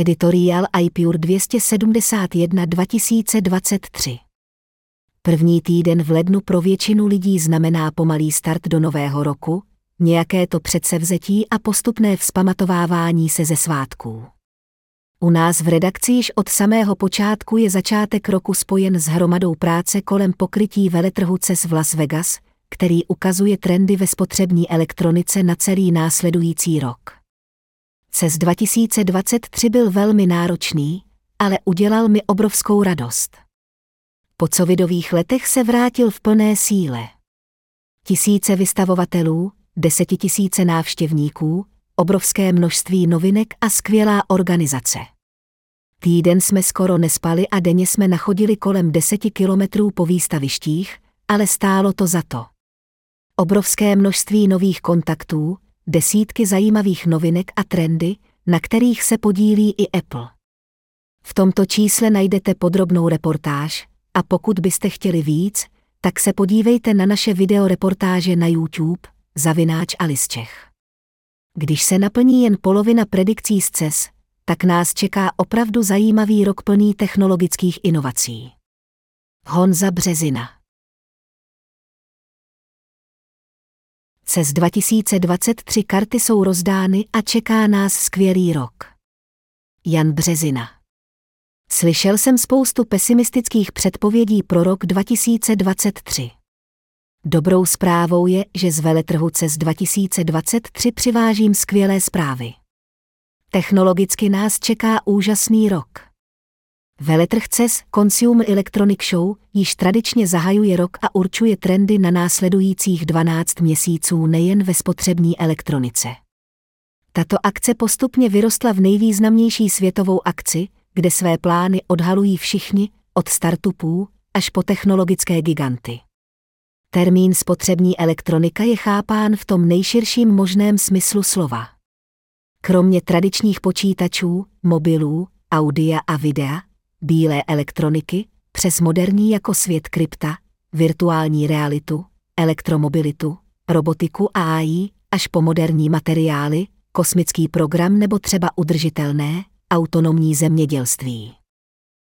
Editorial iPure 271 2023 První týden v lednu pro většinu lidí znamená pomalý start do nového roku, nějaké to předsevzetí a postupné vzpamatovávání se ze svátků. U nás v redakci již od samého počátku je začátek roku spojen s hromadou práce kolem pokrytí veletrhu CES v Las Vegas, který ukazuje trendy ve spotřební elektronice na celý následující rok. CES 2023 byl velmi náročný, ale udělal mi obrovskou radost. Po covidových letech se vrátil v plné síle. Tisíce vystavovatelů, desetitisíce návštěvníků, obrovské množství novinek a skvělá organizace. Týden jsme skoro nespali a denně jsme nachodili kolem deseti kilometrů po výstavištích, ale stálo to za to. Obrovské množství nových kontaktů, desítky zajímavých novinek a trendy, na kterých se podílí i Apple. V tomto čísle najdete podrobnou reportáž a pokud byste chtěli víc, tak se podívejte na naše videoreportáže na YouTube, zavináč Alisčech. Když se naplní jen polovina predikcí z CES, tak nás čeká opravdu zajímavý rok plný technologických inovací. Honza Březina CES 2023 karty jsou rozdány a čeká nás skvělý rok. Jan Březina Slyšel jsem spoustu pesimistických předpovědí pro rok 2023. Dobrou zprávou je, že z veletrhu CES 2023 přivážím skvělé zprávy. Technologicky nás čeká úžasný rok. Veletrh CES Consumer Electronic Show již tradičně zahajuje rok a určuje trendy na následujících 12 měsíců nejen ve spotřební elektronice. Tato akce postupně vyrostla v nejvýznamnější světovou akci, kde své plány odhalují všichni, od startupů až po technologické giganty. Termín spotřební elektronika je chápán v tom nejširším možném smyslu slova. Kromě tradičních počítačů, mobilů, audia a videa, bílé elektroniky, přes moderní jako svět krypta, virtuální realitu, elektromobilitu, robotiku a AI, až po moderní materiály, kosmický program nebo třeba udržitelné, autonomní zemědělství.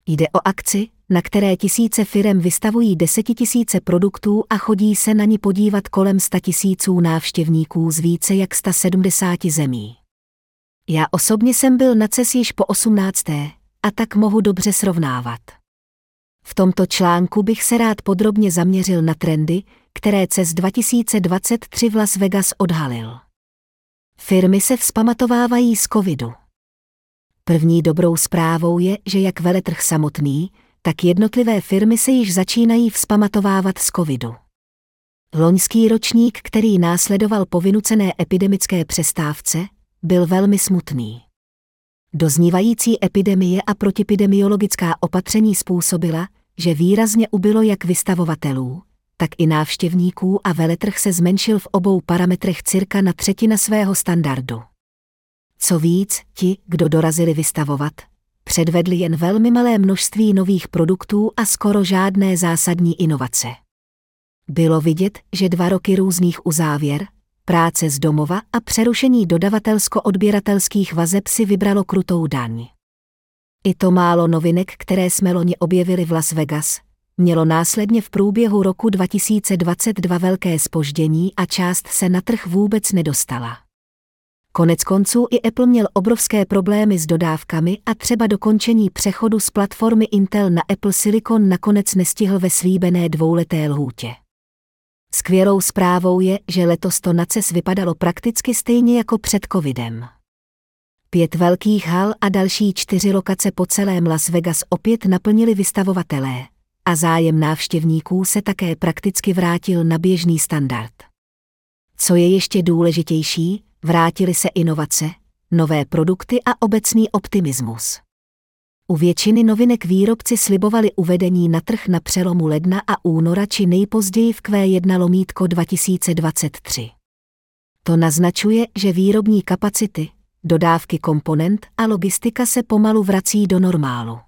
Jde o akci, na které tisíce firem vystavují desetitisíce produktů a chodí se na ní podívat kolem sta tisíců návštěvníků z více jak 170 zemí. Já osobně jsem byl na CES již po 18. a tak mohu dobře srovnávat. V tomto článku bych se rád podrobně zaměřil na trendy, které CES 2023 v Las Vegas odhalil. Firmy se vzpamatovávají z covidu. První dobrou zprávou je, že jak veletrh samotný, tak jednotlivé firmy se již začínají vzpamatovávat z covidu. Loňský ročník, který následoval po vynucené epidemické přestávce, byl velmi smutný. Doznívající epidemie a protipidemiologická opatření způsobila, že výrazně ubylo jak vystavovatelů, tak i návštěvníků a veletrh se zmenšil v obou parametrech cirka na třetina svého standardu. Co víc, ti, kdo dorazili vystavovat, předvedli jen velmi malé množství nových produktů a skoro žádné zásadní inovace. Bylo vidět, že dva roky různých uzávěr, práce z domova a přerušení dodavatelsko-odběratelských vazeb si vybralo krutou daň. I to málo novinek, které jsme loni objevili v Las Vegas, mělo následně v průběhu roku 2022 velké spoždění a část se na trh vůbec nedostala. Konec konců i Apple měl obrovské problémy s dodávkami a třeba dokončení přechodu z platformy Intel na Apple Silicon nakonec nestihl ve slíbené dvouleté lhůtě. Skvělou zprávou je, že letos to na CES vypadalo prakticky stejně jako před covidem. Pět velkých hal a další čtyři lokace po celém Las Vegas opět naplnili vystavovatelé a zájem návštěvníků se také prakticky vrátil na běžný standard. Co je ještě důležitější, vrátily se inovace, nové produkty a obecný optimismus. U většiny novinek výrobci slibovali uvedení na trh na přelomu ledna a února či nejpozději v Q1 lomítko 2023. To naznačuje, že výrobní kapacity, dodávky komponent a logistika se pomalu vrací do normálu.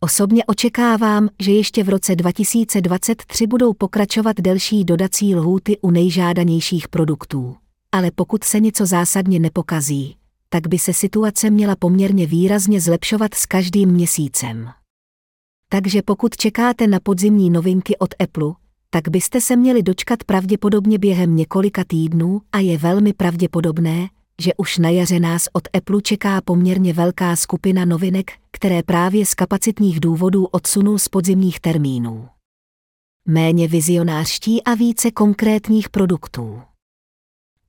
Osobně očekávám, že ještě v roce 2023 budou pokračovat delší dodací lhůty u nejžádanějších produktů ale pokud se něco zásadně nepokazí, tak by se situace měla poměrně výrazně zlepšovat s každým měsícem. Takže pokud čekáte na podzimní novinky od Apple, tak byste se měli dočkat pravděpodobně během několika týdnů a je velmi pravděpodobné, že už na jaře nás od Apple čeká poměrně velká skupina novinek, které právě z kapacitních důvodů odsunul z podzimních termínů. Méně vizionářští a více konkrétních produktů.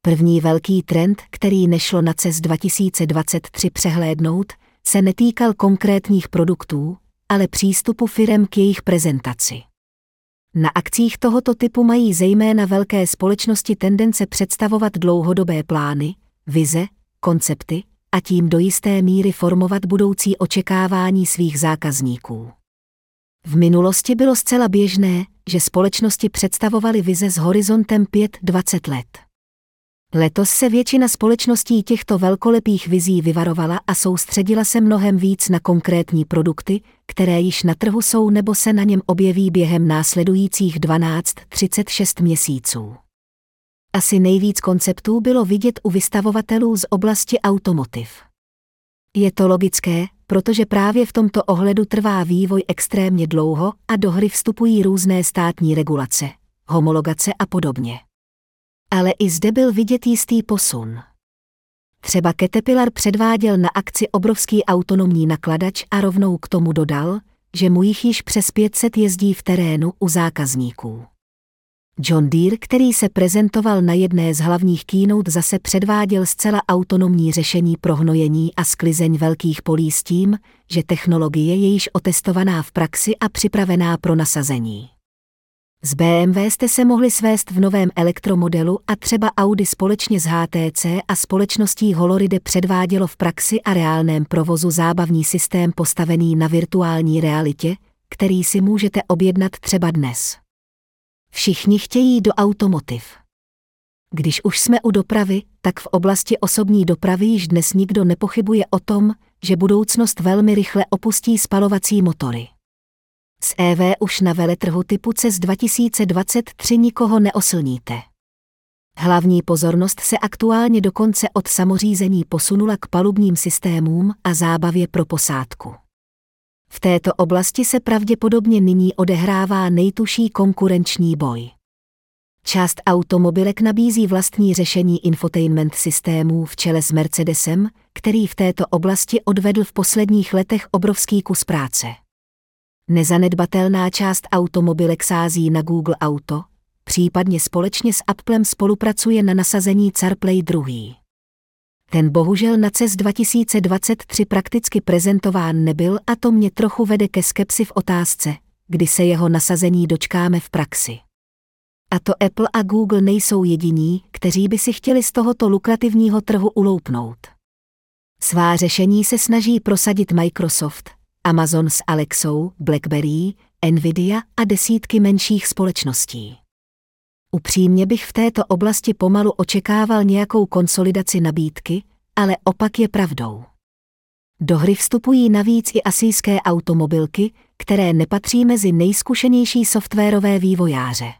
První velký trend, který nešlo na CES 2023 přehlédnout, se netýkal konkrétních produktů, ale přístupu firem k jejich prezentaci. Na akcích tohoto typu mají zejména velké společnosti tendence představovat dlouhodobé plány, vize, koncepty a tím do jisté míry formovat budoucí očekávání svých zákazníků. V minulosti bylo zcela běžné, že společnosti představovaly vize s horizontem 5-20 let. Letos se většina společností těchto velkolepých vizí vyvarovala a soustředila se mnohem víc na konkrétní produkty, které již na trhu jsou nebo se na něm objeví během následujících 12-36 měsíců. Asi nejvíc konceptů bylo vidět u vystavovatelů z oblasti automotiv. Je to logické, protože právě v tomto ohledu trvá vývoj extrémně dlouho a do hry vstupují různé státní regulace, homologace a podobně. Ale i zde byl vidět jistý posun. Třeba Caterpillar předváděl na akci obrovský autonomní nakladač a rovnou k tomu dodal, že mu jich již přes 500 jezdí v terénu u zákazníků. John Deere, který se prezentoval na jedné z hlavních keynote, zase předváděl zcela autonomní řešení pro hnojení a sklizeň velkých polí s tím, že technologie je již otestovaná v praxi a připravená pro nasazení. Z BMW jste se mohli svést v novém elektromodelu a třeba Audi společně s HTC a společností Holoride předvádělo v praxi a reálném provozu zábavní systém postavený na virtuální realitě, který si můžete objednat třeba dnes. Všichni chtějí do automotiv. Když už jsme u dopravy, tak v oblasti osobní dopravy již dnes nikdo nepochybuje o tom, že budoucnost velmi rychle opustí spalovací motory. S EV už na veletrhu typu CES 2023 nikoho neoslníte. Hlavní pozornost se aktuálně dokonce od samořízení posunula k palubním systémům a zábavě pro posádku. V této oblasti se pravděpodobně nyní odehrává nejtuší konkurenční boj. Část automobilek nabízí vlastní řešení infotainment systémů v čele s Mercedesem, který v této oblasti odvedl v posledních letech obrovský kus práce. Nezanedbatelná část automobilek sází na Google Auto, případně společně s Applem spolupracuje na nasazení CarPlay 2. Ten bohužel na CES 2023 prakticky prezentován nebyl a to mě trochu vede ke skepsi v otázce, kdy se jeho nasazení dočkáme v praxi. A to Apple a Google nejsou jediní, kteří by si chtěli z tohoto lukrativního trhu uloupnout. Svá řešení se snaží prosadit Microsoft, Amazon s Alexou, BlackBerry, Nvidia a desítky menších společností. Upřímně bych v této oblasti pomalu očekával nějakou konsolidaci nabídky, ale opak je pravdou. Do hry vstupují navíc i asijské automobilky, které nepatří mezi nejzkušenější softwarové vývojáře.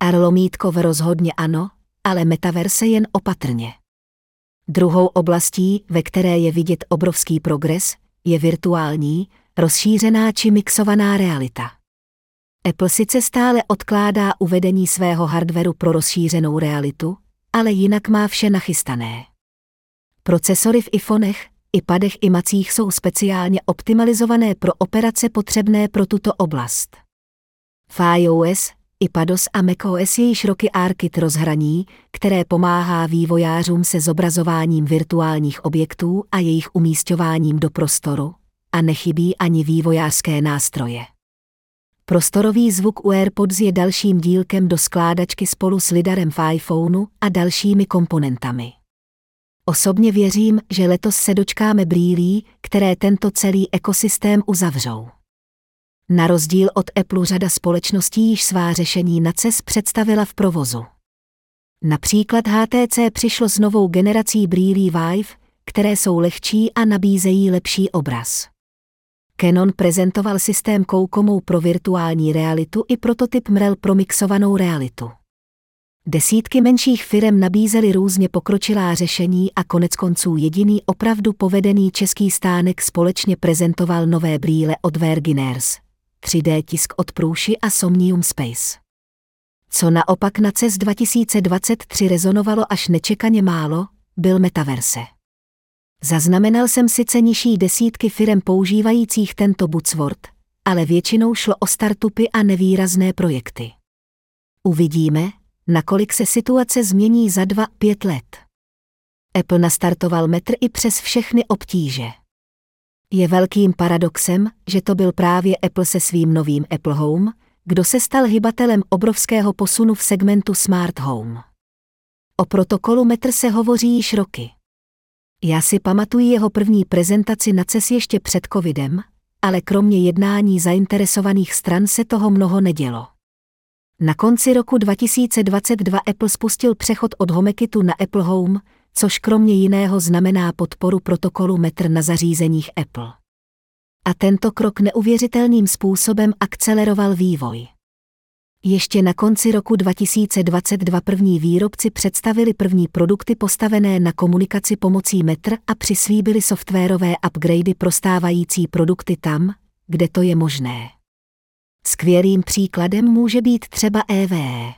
Arlomítkov rozhodně ano, ale metaverse jen opatrně. Druhou oblastí, ve které je vidět obrovský progres, je virtuální, rozšířená či mixovaná realita. Apple sice stále odkládá uvedení svého hardwareu pro rozšířenou realitu, ale jinak má vše nachystané. Procesory v iPhonech, iPadech i macích jsou speciálně optimalizované pro operace potřebné pro tuto oblast. V iOS, iPadOS a macOS je již roky ARKit rozhraní, které pomáhá vývojářům se zobrazováním virtuálních objektů a jejich umístěváním do prostoru, a nechybí ani vývojářské nástroje. Prostorový zvuk u AirPods je dalším dílkem do skládačky spolu s lidarem v iPhoneu a dalšími komponentami. Osobně věřím, že letos se dočkáme brýlí, které tento celý ekosystém uzavřou. Na rozdíl od Apple řada společností již svá řešení na CES představila v provozu. Například HTC přišlo s novou generací brýlí Vive, které jsou lehčí a nabízejí lepší obraz. Canon prezentoval systém Koukomou pro virtuální realitu i prototyp MREL pro mixovanou realitu. Desítky menších firem nabízely různě pokročilá řešení a koneckonců jediný opravdu povedený český stánek společně prezentoval nové brýle od Verginers, 3D tisk od Průši a Somnium Space. Co naopak na CES 2023 rezonovalo až nečekaně málo, byl metaverse. Zaznamenal jsem sice nižší desítky firem používajících tento buzzword, ale většinou šlo o startupy a nevýrazné projekty. Uvidíme, nakolik se situace změní za dva, pět let. Apple nastartoval metr i přes všechny obtíže. Je velkým paradoxem, že to byl právě Apple se svým novým Apple Home, kdo se stal hybatelem obrovského posunu v segmentu Smart Home. O protokolu metr se hovoří již roky. Já si pamatuji jeho první prezentaci na CES ještě před covidem, ale kromě jednání zainteresovaných stran se toho mnoho nedělo. Na konci roku 2022 Apple spustil přechod od HomeKitu na Apple Home, což kromě jiného znamená podporu protokolu metr na zařízeních Apple. A tento krok neuvěřitelným způsobem akceleroval vývoj. Ještě na konci roku 2022 první výrobci představili první produkty postavené na komunikaci pomocí metr a přislíbili softwarové upgradey pro stávající produkty tam, kde to je možné. Skvělým příkladem může být třeba EVE.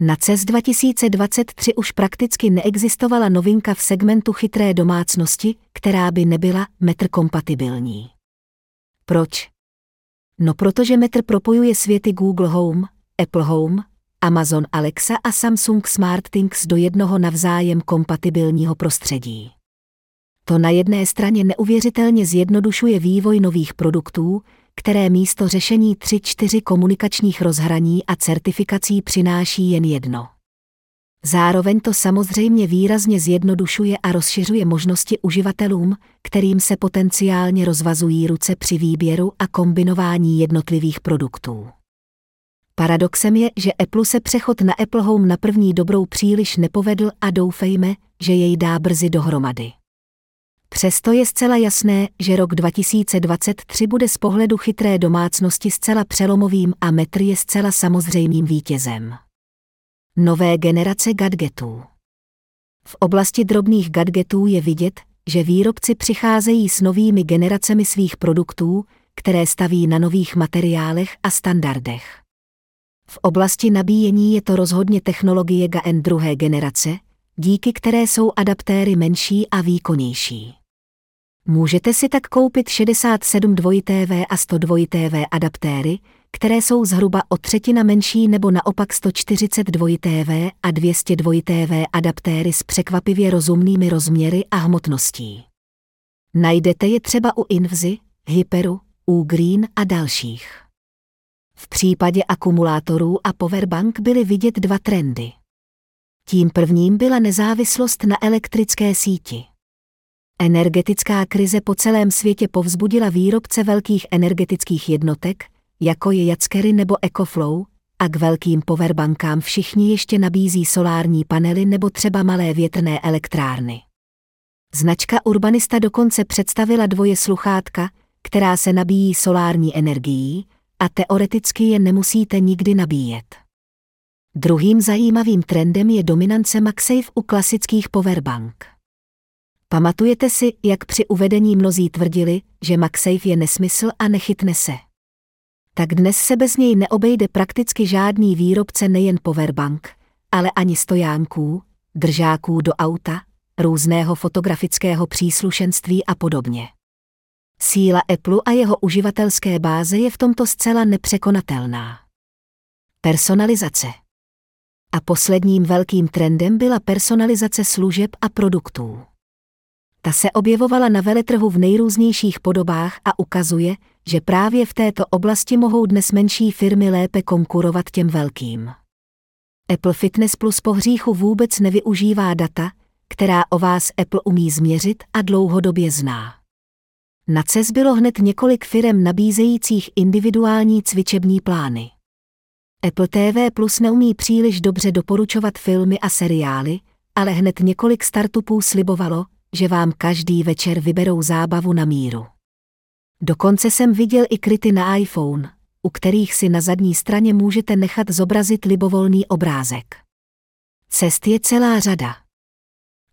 Na CES 2023 už prakticky neexistovala novinka v segmentu chytré domácnosti, která by nebyla metr kompatibilní. Proč? No protože metr propojuje světy Google Home, Apple Home, Amazon Alexa a Samsung SmartThings do jednoho navzájem kompatibilního prostředí. To na jedné straně neuvěřitelně zjednodušuje vývoj nových produktů, které místo řešení 3-4 komunikačních rozhraní a certifikací přináší jen jedno. Zároveň to samozřejmě výrazně zjednodušuje a rozšiřuje možnosti uživatelům, kterým se potenciálně rozvazují ruce při výběru a kombinování jednotlivých produktů. Paradoxem je, že Apple se přechod na Apple Home na první dobrou příliš nepovedl a doufejme, že jej dá brzy dohromady. Přesto je zcela jasné, že rok 2023 bude z pohledu chytré domácnosti zcela přelomovým a metr je zcela samozřejmým vítězem. Nové generace gadgetů V oblasti drobných gadgetů je vidět, že výrobci přicházejí s novými generacemi svých produktů, které staví na nových materiálech a standardech. V oblasti nabíjení je to rozhodně technologie GAN druhé generace, díky které jsou adaptéry menší a výkonnější. Můžete si tak koupit 67 2TV a 100 2TV adaptéry, které jsou zhruba o třetina menší nebo naopak 142 TV a 202 TV adaptéry s překvapivě rozumnými rozměry a hmotností. Najdete je třeba u Invzy, Hyperu, u Green a dalších. V případě akumulátorů a powerbank byly vidět dva trendy. Tím prvním byla nezávislost na elektrické síti. Energetická krize po celém světě povzbudila výrobce velkých energetických jednotek, jako je Jackery nebo EcoFlow, a k velkým powerbankám všichni ještě nabízí solární panely nebo třeba malé větrné elektrárny. Značka Urbanista dokonce představila dvoje sluchátka, která se nabíjí solární energií a teoreticky je nemusíte nikdy nabíjet. Druhým zajímavým trendem je dominance MagSafe u klasických powerbank. Pamatujete si, jak při uvedení mnozí tvrdili, že MagSafe je nesmysl a nechytne se? Tak dnes se bez něj neobejde prakticky žádný výrobce nejen powerbank, ale ani stojánků, držáků do auta, různého fotografického příslušenství a podobně. Síla Apple a jeho uživatelské báze je v tomto zcela nepřekonatelná. Personalizace. A posledním velkým trendem byla personalizace služeb a produktů. Ta se objevovala na veletrhu v nejrůznějších podobách a ukazuje, že právě v této oblasti mohou dnes menší firmy lépe konkurovat těm velkým. Apple Fitness Plus po hříchu vůbec nevyužívá data, která o vás Apple umí změřit a dlouhodobě zná. Na CES bylo hned několik firem nabízejících individuální cvičební plány. Apple TV Plus neumí příliš dobře doporučovat filmy a seriály, ale hned několik startupů slibovalo, že vám každý večer vyberou zábavu na míru. Dokonce jsem viděl i kryty na iPhone, u kterých si na zadní straně můžete nechat zobrazit libovolný obrázek. Cest je celá řada.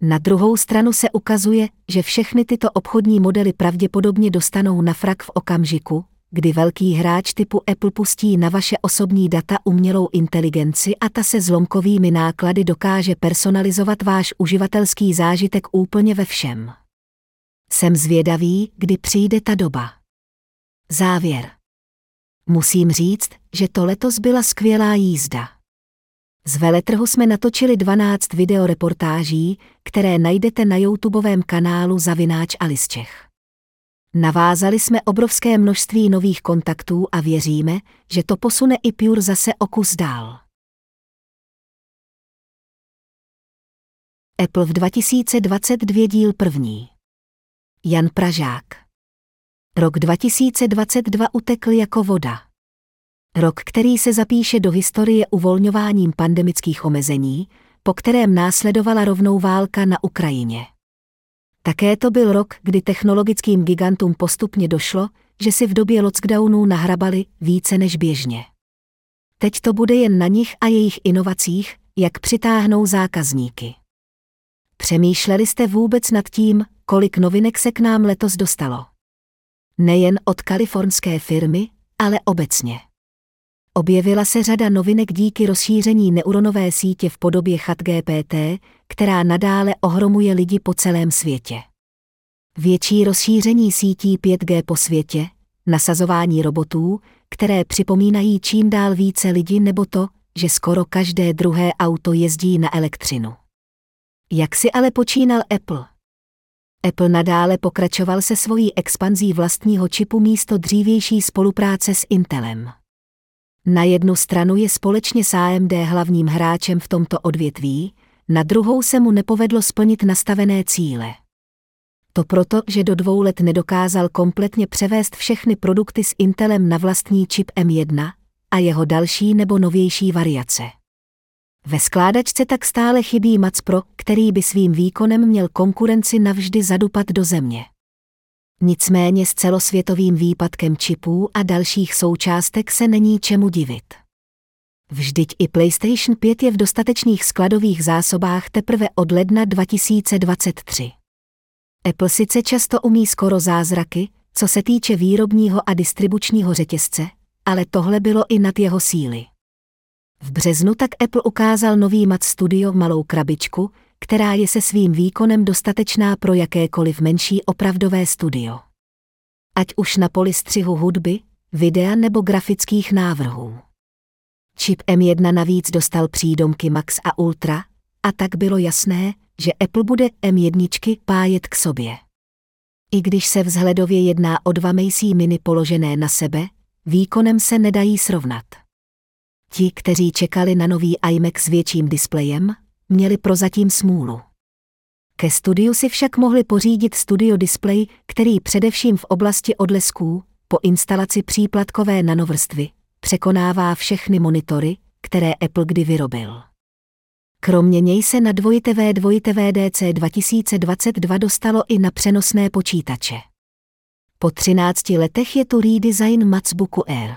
Na druhou stranu se ukazuje, že všechny tyto obchodní modely pravděpodobně dostanou na frak v okamžiku, kdy velký hráč typu Apple pustí na vaše osobní data umělou inteligenci a ta se zlomkovými náklady dokáže personalizovat váš uživatelský zážitek úplně ve všem. Jsem zvědavý, kdy přijde ta doba. Závěr. Musím říct, že to letos byla skvělá jízda. Z veletrhu jsme natočili 12 videoreportáží, které najdete na YouTubeovém kanálu Zavináč a Lisčech. Navázali jsme obrovské množství nových kontaktů a věříme, že to posune i Pure zase o kus dál. Apple v 2022 díl první. Jan Pražák. Rok 2022 utekl jako voda. Rok, který se zapíše do historie uvolňováním pandemických omezení, po kterém následovala rovnou válka na Ukrajině. Také to byl rok, kdy technologickým gigantům postupně došlo, že si v době lockdownů nahrabali více než běžně. Teď to bude jen na nich a jejich inovacích, jak přitáhnou zákazníky. Přemýšleli jste vůbec nad tím, kolik novinek se k nám letos dostalo? Nejen od kalifornské firmy, ale obecně. Objevila se řada novinek díky rozšíření neuronové sítě v podobě ChatGPT, která nadále ohromuje lidi po celém světě. Větší rozšíření sítí 5G po světě, nasazování robotů, které připomínají čím dál více lidi nebo to, že skoro každé druhé auto jezdí na elektřinu. Jak si ale počínal Apple? Apple nadále pokračoval se svojí expanzí vlastního čipu místo dřívější spolupráce s Intelem. Na jednu stranu je společně s AMD hlavním hráčem v tomto odvětví, na druhou se mu nepovedlo splnit nastavené cíle. To proto, že do dvou let nedokázal kompletně převést všechny produkty s Intelem na vlastní čip M1 a jeho další nebo novější variace. Ve skládačce tak stále chybí Mac Pro, který by svým výkonem měl konkurenci navždy zadupat do země. Nicméně s celosvětovým výpadkem čipů a dalších součástek se není čemu divit. Vždyť i PlayStation 5 je v dostatečných skladových zásobách teprve od ledna 2023. Apple sice často umí skoro zázraky, co se týče výrobního a distribučního řetězce, ale tohle bylo i nad jeho síly. V březnu tak Apple ukázal nový Mac Studio malou krabičku, která je se svým výkonem dostatečná pro jakékoliv menší opravdové studio. Ať už na poli střihu hudby, videa nebo grafických návrhů. Čip M1 navíc dostal přídomky Max a Ultra, a tak bylo jasné, že Apple bude M1 pájet k sobě. I když se vzhledově jedná o dva Macy mini položené na sebe, výkonem se nedají srovnat. Ti, kteří čekali na nový iMac s větším displejem, měli prozatím smůlu. Ke studiu si však mohli pořídit studio display, který především v oblasti odlesků, po instalaci příplatkové nanovrstvy, překonává všechny monitory, které Apple kdy vyrobil. Kromě něj se na 2TV 2TV DC 2022 dostalo i na přenosné počítače. Po 13 letech je tu redesign MacBooku Air.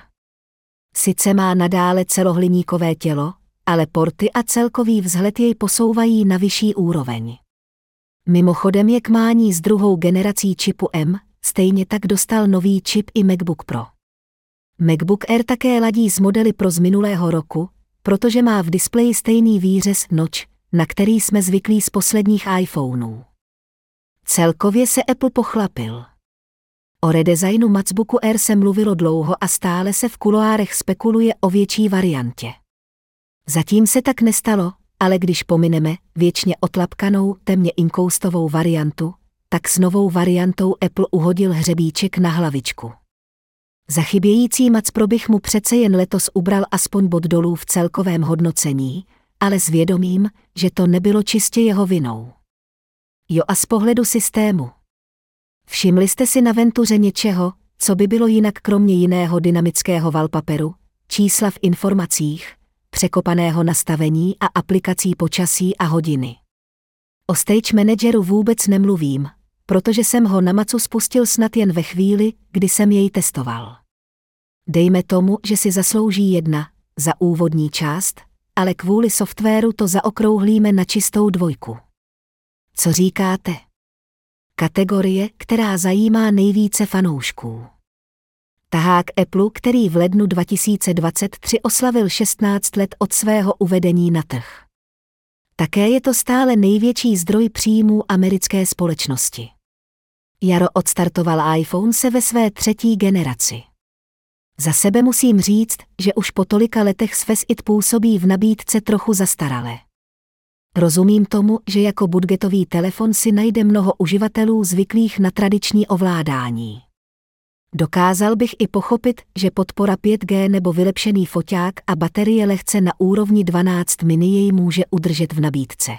Sice má nadále celohliníkové tělo, ale porty a celkový vzhled jej posouvají na vyšší úroveň. Mimochodem je k mání s druhou generací čipu M, stejně tak dostal nový čip i MacBook Pro. MacBook Air také ladí s modely Pro z minulého roku, protože má v displeji stejný výřez Notch, na který jsme zvyklí z posledních iPhoneů. Celkově se Apple pochlapil. O redesignu MacBooku Air se mluvilo dlouho a stále se v kuloárech spekuluje o větší variantě. Zatím se tak nestalo, ale když pomineme věčně otlapkanou temně inkoustovou variantu, tak s novou variantou Apple uhodil hřebíček na hlavičku. Za chybějící Mac Pro bych mu přece jen letos ubral aspoň bod dolů v celkovém hodnocení, ale s vědomím, že to nebylo čistě jeho vinou. Jo a z pohledu systému. Všimli jste si na ventuře něčeho, co by bylo jinak kromě jiného dynamického wallpaperu, čísla v informacích, překopaného nastavení a aplikací počasí a hodiny. O stage manageru vůbec nemluvím, protože jsem ho na Macu spustil snad jen ve chvíli, kdy jsem jej testoval. Dejme tomu, že si zaslouží jedna, za úvodní část, ale kvůli softwaru to zaokrouhlíme na čistou dvojku. Co říkáte? Kategorie, která zajímá nejvíce fanoušků. Tahák Apple, který v lednu 2023 oslavil 16 let od svého uvedení na trh. Také je to stále největší zdroj příjmů americké společnosti. Jaro odstartoval iPhone se ve své třetí generaci. Za sebe musím říct, že už po tolika letech s It působí v nabídce trochu zastaralé. Rozumím tomu, že jako budgetový telefon si najde mnoho uživatelů zvyklých na tradiční ovládání. Dokázal bych i pochopit, že podpora 5G nebo vylepšený foťák a baterie lehce na úrovni 12 mini jej může udržet v nabídce.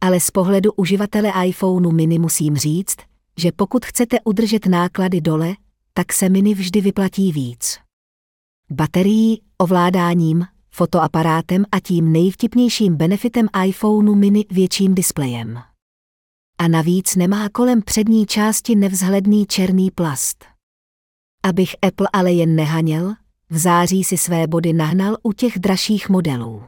Ale z pohledu uživatele iPhoneu mini musím říct, že pokud chcete udržet náklady dole, tak se mini vždy vyplatí víc. Baterií, ovládáním, fotoaparátem a tím nejvtipnějším benefitem iPhoneu mini větším displejem. A navíc nemá kolem přední části nevzhledný černý plast. Abych Apple ale jen nehaněl, v září si své body nahnal u těch dražších modelů.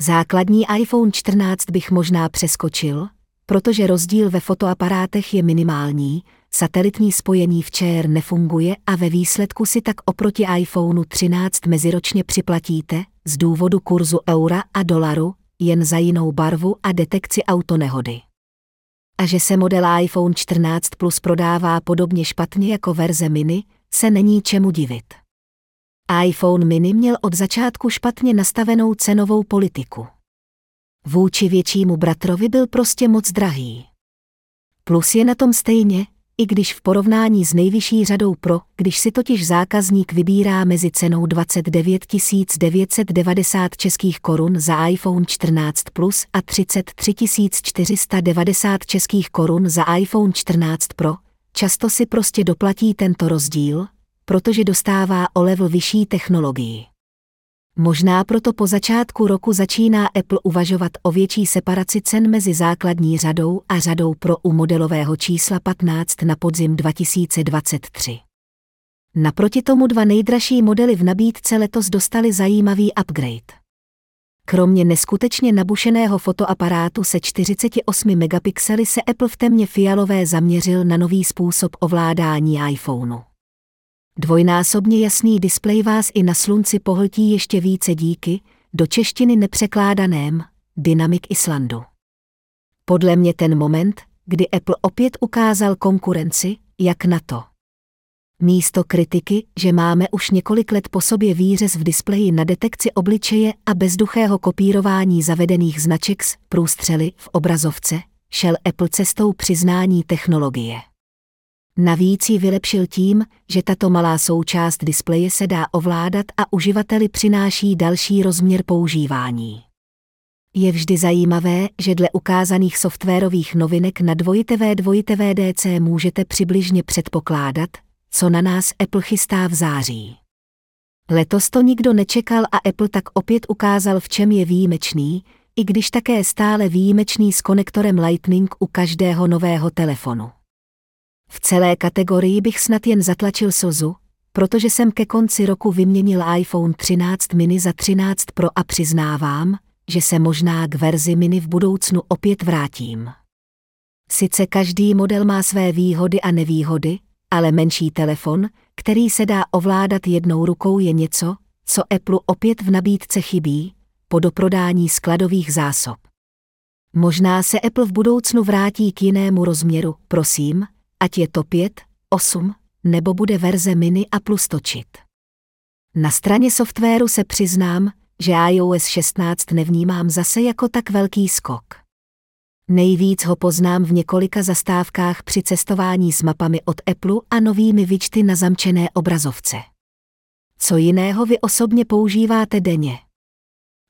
Základní iPhone 14 bych možná přeskočil, protože rozdíl ve fotoaparátech je minimální, satelitní spojení v ČR nefunguje a ve výsledku si tak oproti iPhoneu 13 meziročně připlatíte, z důvodu kurzu eura a dolaru, jen za jinou barvu a detekci autonehody. A že se model iPhone 14 Plus prodává podobně špatně jako verze mini, se není čemu divit. iPhone mini měl od začátku špatně nastavenou cenovou politiku. Vůči většímu bratrovi byl prostě moc drahý. Plus je na tom stejně, i když v porovnání s nejvyšší řadou Pro, když si totiž zákazník vybírá mezi cenou 29 990 českých korun za iPhone 14 Plus a 33 490 českých korun za iPhone 14 Pro, často si prostě doplatí tento rozdíl, protože dostává o level vyšší technologii. Možná proto po začátku roku začíná Apple uvažovat o větší separaci cen mezi základní řadou a řadou pro u modelového čísla 15 na podzim 2023. Naproti tomu dva nejdražší modely v nabídce letos dostali zajímavý upgrade. Kromě neskutečně nabušeného fotoaparátu se 48 megapixely se Apple v temně fialové zaměřil na nový způsob ovládání iPhoneu. Dvojnásobně jasný displej vás i na slunci pohltí ještě více díky, do češtiny nepřekládaném, Dynamic Islandu. Podle mě ten moment, kdy Apple opět ukázal konkurenci, jak na to. Místo kritiky, že máme už několik let po sobě výřez v displeji na detekci obličeje a bezduchého kopírování zavedených značek z průstřely v obrazovce, šel Apple cestou přiznání technologie. Navíc ji vylepšil tím, že tato malá součást displeje se dá ovládat a uživateli přináší další rozměr používání. Je vždy zajímavé, že dle ukázaných softwarových novinek na dvojitv dvojitv DC můžete přibližně předpokládat, co na nás Apple chystá v září. Letos to nikdo nečekal a Apple tak opět ukázal, v čem je výjimečný, i když také stále výjimečný s konektorem Lightning u každého nového telefonu. V celé kategorii bych snad jen zatlačil slzu, protože jsem ke konci roku vyměnil iPhone 13 mini za 13 Pro a přiznávám, že se možná k verzi mini v budoucnu opět vrátím. Sice každý model má své výhody a nevýhody, ale menší telefon, který se dá ovládat jednou rukou je něco, co Apple opět v nabídce chybí, po doprodání skladových zásob. Možná se Apple v budoucnu vrátí k jinému rozměru, prosím, ať je to 5, 8, nebo bude verze mini a plus točit. Na straně softwaru se přiznám, že iOS 16 nevnímám zase jako tak velký skok. Nejvíc ho poznám v několika zastávkách při cestování s mapami od Apple a novými vyčty na zamčené obrazovce. Co jiného vy osobně používáte denně?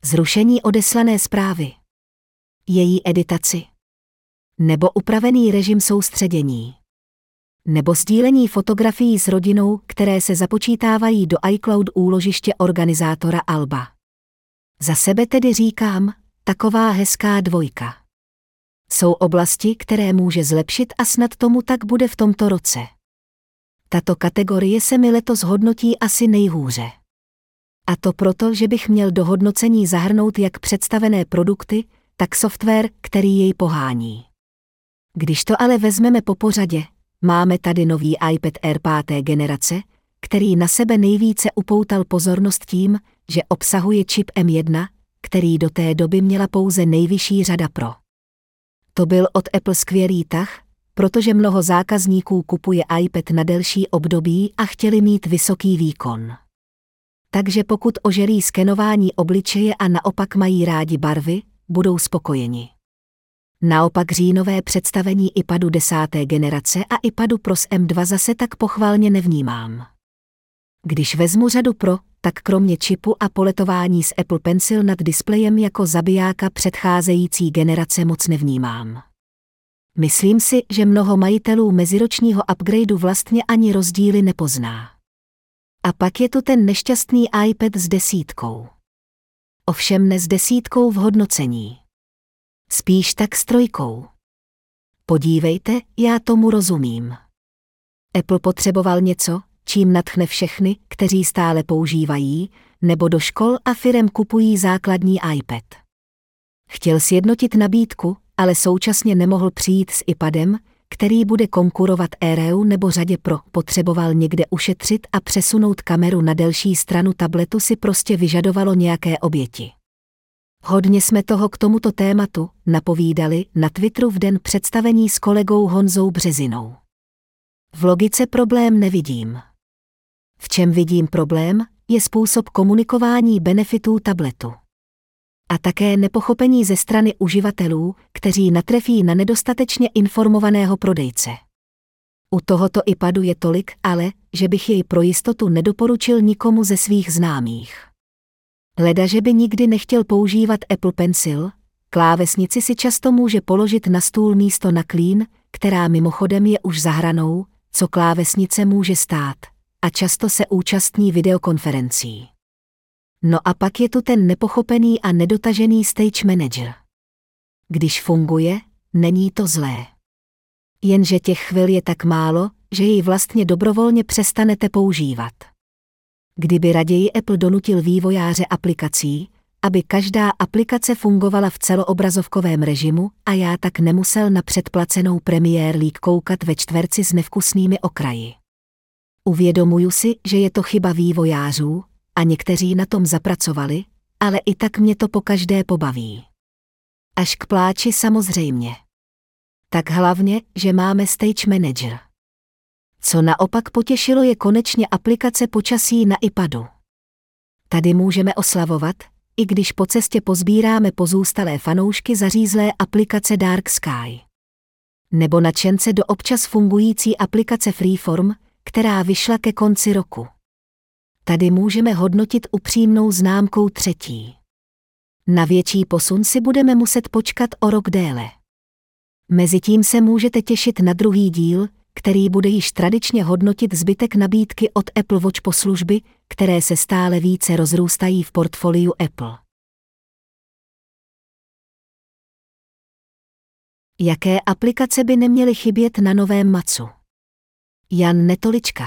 Zrušení odeslané zprávy. Její editaci. Nebo upravený režim soustředění nebo sdílení fotografií s rodinou, které se započítávají do iCloud úložiště organizátora Alba. Za sebe tedy říkám, taková hezká dvojka. Jsou oblasti, které může zlepšit a snad tomu tak bude v tomto roce. Tato kategorie se mi letos hodnotí asi nejhůře. A to proto, že bych měl do hodnocení zahrnout jak představené produkty, tak software, který jej pohání. Když to ale vezmeme po pořadě, máme tady nový iPad Air 5. generace, který na sebe nejvíce upoutal pozornost tím, že obsahuje čip M1, který do té doby měla pouze nejvyšší řada Pro. To byl od Apple skvělý tah, protože mnoho zákazníků kupuje iPad na delší období a chtěli mít vysoký výkon. Takže pokud oželí skenování obličeje a naopak mají rádi barvy, budou spokojeni. Naopak říjnové představení iPadu desáté generace a iPadu Pro s M2 zase tak pochvalně nevnímám. Když vezmu řadu Pro, tak kromě čipu a poletování s Apple Pencil nad displejem jako zabijáka předcházející generace moc nevnímám. Myslím si, že mnoho majitelů meziročního upgradeu vlastně ani rozdíly nepozná. A pak je tu ten nešťastný iPad s desítkou. Ovšem ne s desítkou v hodnocení. Spíš tak s trojkou. Podívejte, já tomu rozumím. Apple potřeboval něco, čím natchne všechny, kteří stále používají, nebo do škol a firem kupují základní iPad. Chtěl sjednotit nabídku, ale současně nemohl přijít s iPadem, který bude konkurovat Aireu nebo řadě Pro. Potřeboval někde ušetřit a přesunout kameru na delší stranu tabletu si prostě vyžadovalo nějaké oběti. Hodně jsme toho k tomuto tématu napovídali na Twitteru v den představení s kolegou Honzou Březinou. V logice problém nevidím. V čem vidím problém, je způsob komunikování benefitů tabletu. A také nepochopení ze strany uživatelů, kteří natrefí na nedostatečně informovaného prodejce. U tohoto iPadu je tolik, ale, že bych jej pro jistotu nedoporučil nikomu ze svých známých. Leda, že by nikdy nechtěl používat Apple Pencil, klávesnici si často může položit na stůl místo na klín, která mimochodem je už zahranou, co klávesnice může stát – a často se účastní videokonferencí. No a pak je tu ten nepochopený a nedotažený stage manager. Když funguje, není to zlé. Jenže těch chvil je tak málo, že ji vlastně dobrovolně přestanete používat. Kdyby raději Apple donutil vývojáře aplikací, aby každá aplikace fungovala v celoobrazovkovém režimu a já tak nemusel na předplacenou Premier League koukat ve čtverci s nevkusnými okraji. Uvědomuju si, že je to chyba vývojářů, a někteří na tom zapracovali, ale i tak mě to po každé pobaví. Až k pláči samozřejmě. Tak hlavně, že máme Stage Manager. Co naopak potěšilo je konečně aplikace počasí na iPadu. Tady můžeme oslavovat, i když po cestě pozbíráme pozůstalé fanoušky zařízlé aplikace Dark Sky. Nebo nadšence do občas fungující aplikace Freeform, která vyšla ke konci roku. Tady můžeme hodnotit upřímnou známkou třetí. Na větší posun si budeme muset počkat o rok déle. Mezitím se můžete těšit na druhý díl, který bude již tradičně hodnotit zbytek nabídky od Apple Watch po služby, které se stále více rozrůstají v portfoliu Apple. Jaké aplikace by neměly chybět na novém Macu? Jan Netolička.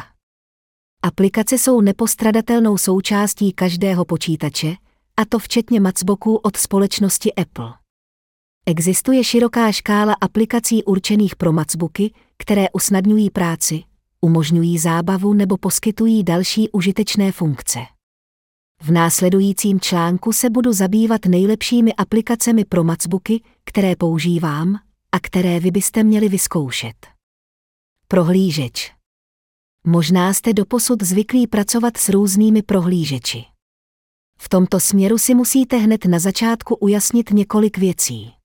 Aplikace jsou nepostradatelnou součástí každého počítače, a to včetně Macbooků od společnosti Apple. Existuje široká škála aplikací určených pro Macbooky, které usnadňují práci, umožňují zábavu nebo poskytují další užitečné funkce. V následujícím článku se budu zabývat nejlepšími aplikacemi pro Macbooky, které používám a které vy byste měli vyzkoušet. Prohlížeč. Možná jste doposud zvyklí pracovat s různými prohlížeči. V tomto směru si musíte hned na začátku ujasnit několik věcí.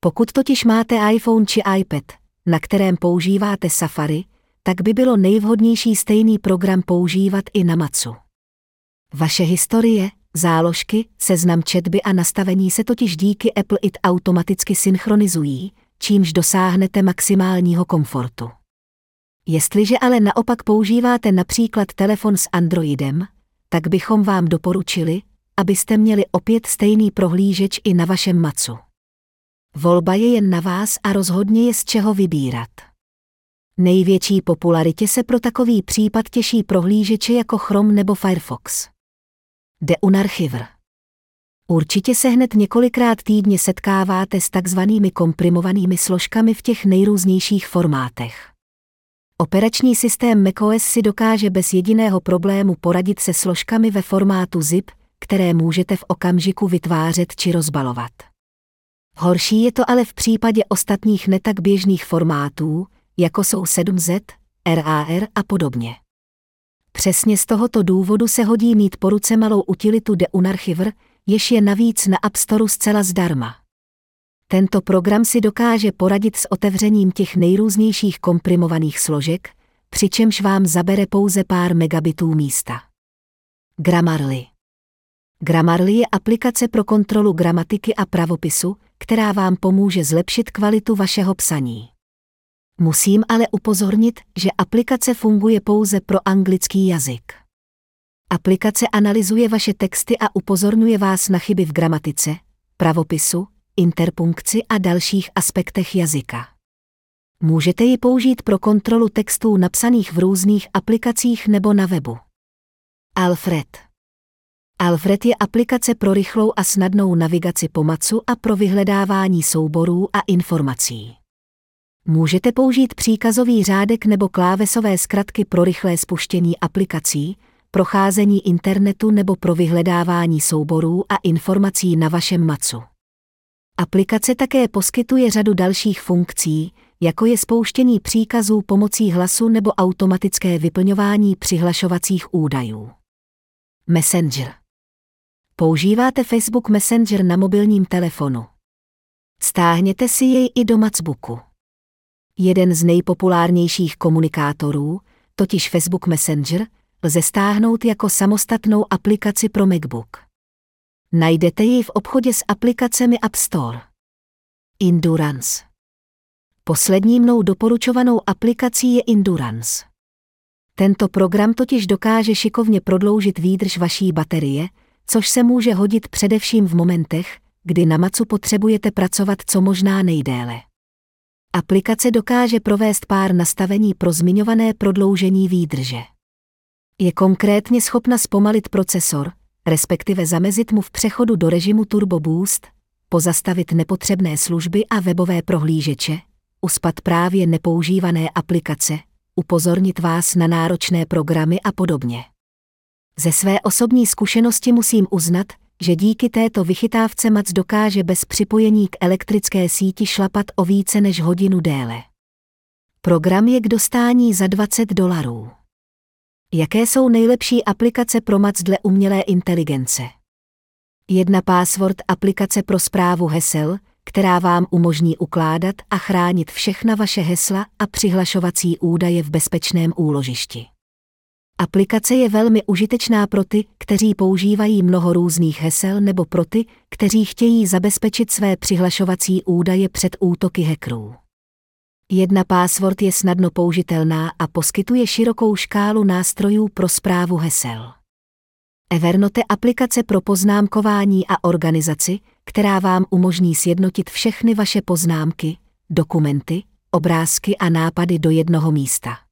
Pokud totiž máte iPhone či iPad, na kterém používáte Safari, tak by bylo nejvhodnější stejný program používat i na Macu. Vaše historie, záložky, seznam četby a nastavení se totiž díky Apple IT automaticky synchronizují, čímž dosáhnete maximálního komfortu. Jestliže ale naopak používáte například telefon s Androidem, tak bychom vám doporučili, abyste měli opět stejný prohlížeč i na vašem Macu. Volba je jen na vás a rozhodně je z čeho vybírat. Největší popularitě se pro takový případ těší prohlížeče jako Chrome nebo Firefox. Deunarchiver. Určitě se hned několikrát týdně setkáváte s takzvanými komprimovanými složkami v těch nejrůznějších formátech. Operační systém macOS si dokáže bez jediného problému poradit se složkami ve formátu zip, které můžete v okamžiku vytvářet či rozbalovat. Horší je to ale v případě ostatních netak běžných formátů, jako jsou 7Z, RAR a podobně. Přesně z tohoto důvodu se hodí mít po ruce malou utilitu Deunarchiver, jež je navíc na App Store zcela zdarma. Tento program si dokáže poradit s otevřením těch nejrůznějších komprimovaných složek, přičemž vám zabere pouze pár megabitů místa. Grammarly Grammarly je aplikace pro kontrolu gramatiky a pravopisu, která vám pomůže zlepšit kvalitu vašeho psaní. Musím ale upozornit, že aplikace funguje pouze pro anglický jazyk. Aplikace analyzuje vaše texty a upozorňuje vás na chyby v gramatice, pravopisu, interpunkci a dalších aspektech jazyka. Můžete ji použít pro kontrolu textů napsaných v různých aplikacích nebo na webu. Alfred Alfred je aplikace pro rychlou a snadnou navigaci po macu a pro vyhledávání souborů a informací. Můžete použít příkazový řádek nebo klávesové zkratky pro rychlé spuštění aplikací, procházení internetu nebo pro vyhledávání souborů a informací na vašem macu. Aplikace také poskytuje řadu dalších funkcí, jako je spouštění příkazů pomocí hlasu nebo automatické vyplňování přihlašovacích údajů. Messenger Používáte Facebook Messenger na mobilním telefonu. Stáhněte si jej i do Macbooku. Jeden z nejpopulárnějších komunikátorů, totiž Facebook Messenger, lze stáhnout jako samostatnou aplikaci pro MacBook. Najdete ji v obchodě s aplikacemi App Store. Endurance Poslední mnou doporučovanou aplikací je Endurance. Tento program totiž dokáže šikovně prodloužit výdrž vaší baterie, což se může hodit především v momentech, kdy na macu potřebujete pracovat co možná nejdéle. Aplikace dokáže provést pár nastavení pro zmiňované prodloužení výdrže. Je konkrétně schopna zpomalit procesor, respektive zamezit mu v přechodu do režimu Turbo Boost, pozastavit nepotřebné služby a webové prohlížeče, uspat právě nepoužívané aplikace, upozornit vás na náročné programy a podobně. Ze své osobní zkušenosti musím uznat, že díky této vychytávce Mac dokáže bez připojení k elektrické síti šlapat o více než hodinu déle. Program je k dostání za 20 dolarů. Jaké jsou nejlepší aplikace pro Mac dle umělé inteligence? Jedna password aplikace pro zprávu hesel, která vám umožní ukládat a chránit všechna vaše hesla a přihlašovací údaje v bezpečném úložišti. Aplikace je velmi užitečná pro ty, kteří používají mnoho různých hesel nebo pro ty, kteří chtějí zabezpečit své přihlašovací údaje před útoky hackerů. Jedna password je snadno použitelná a poskytuje širokou škálu nástrojů pro zprávu hesel. Evernote aplikace pro poznámkování a organizaci, která vám umožní sjednotit všechny vaše poznámky, dokumenty, obrázky a nápady do jednoho místa.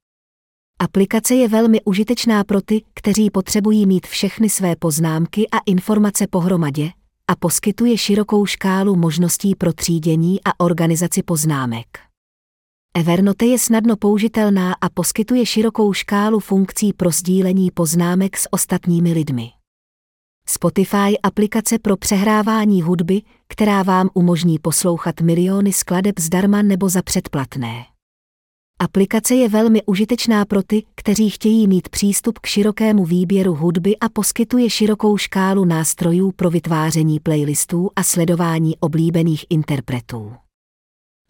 Aplikace je velmi užitečná pro ty, kteří potřebují mít všechny své poznámky a informace pohromadě a poskytuje širokou škálu možností pro třídění a organizaci poznámek. Evernote je snadno použitelná a poskytuje širokou škálu funkcí pro sdílení poznámek s ostatními lidmi. Spotify aplikace pro přehrávání hudby, která vám umožní poslouchat miliony skladeb zdarma nebo za předplatné. Aplikace je velmi užitečná pro ty, kteří chtějí mít přístup k širokému výběru hudby a poskytuje širokou škálu nástrojů pro vytváření playlistů a sledování oblíbených interpretů.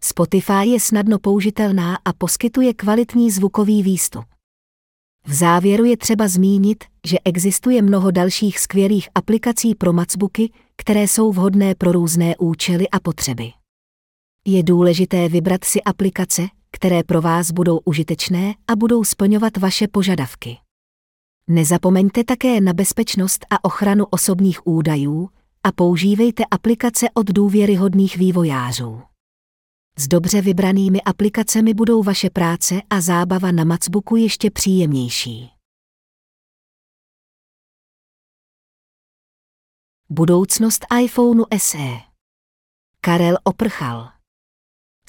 Spotify je snadno použitelná a poskytuje kvalitní zvukový výstup. V závěru je třeba zmínit, že existuje mnoho dalších skvělých aplikací pro Macbooky, které jsou vhodné pro různé účely a potřeby. Je důležité vybrat si aplikace, které pro vás budou užitečné a budou splňovat vaše požadavky. Nezapomeňte také na bezpečnost a ochranu osobních údajů a používejte aplikace od důvěryhodných vývojářů. S dobře vybranými aplikacemi budou vaše práce a zábava na Macbooku ještě příjemnější. Budoucnost iPhoneu SE. Karel oprchal.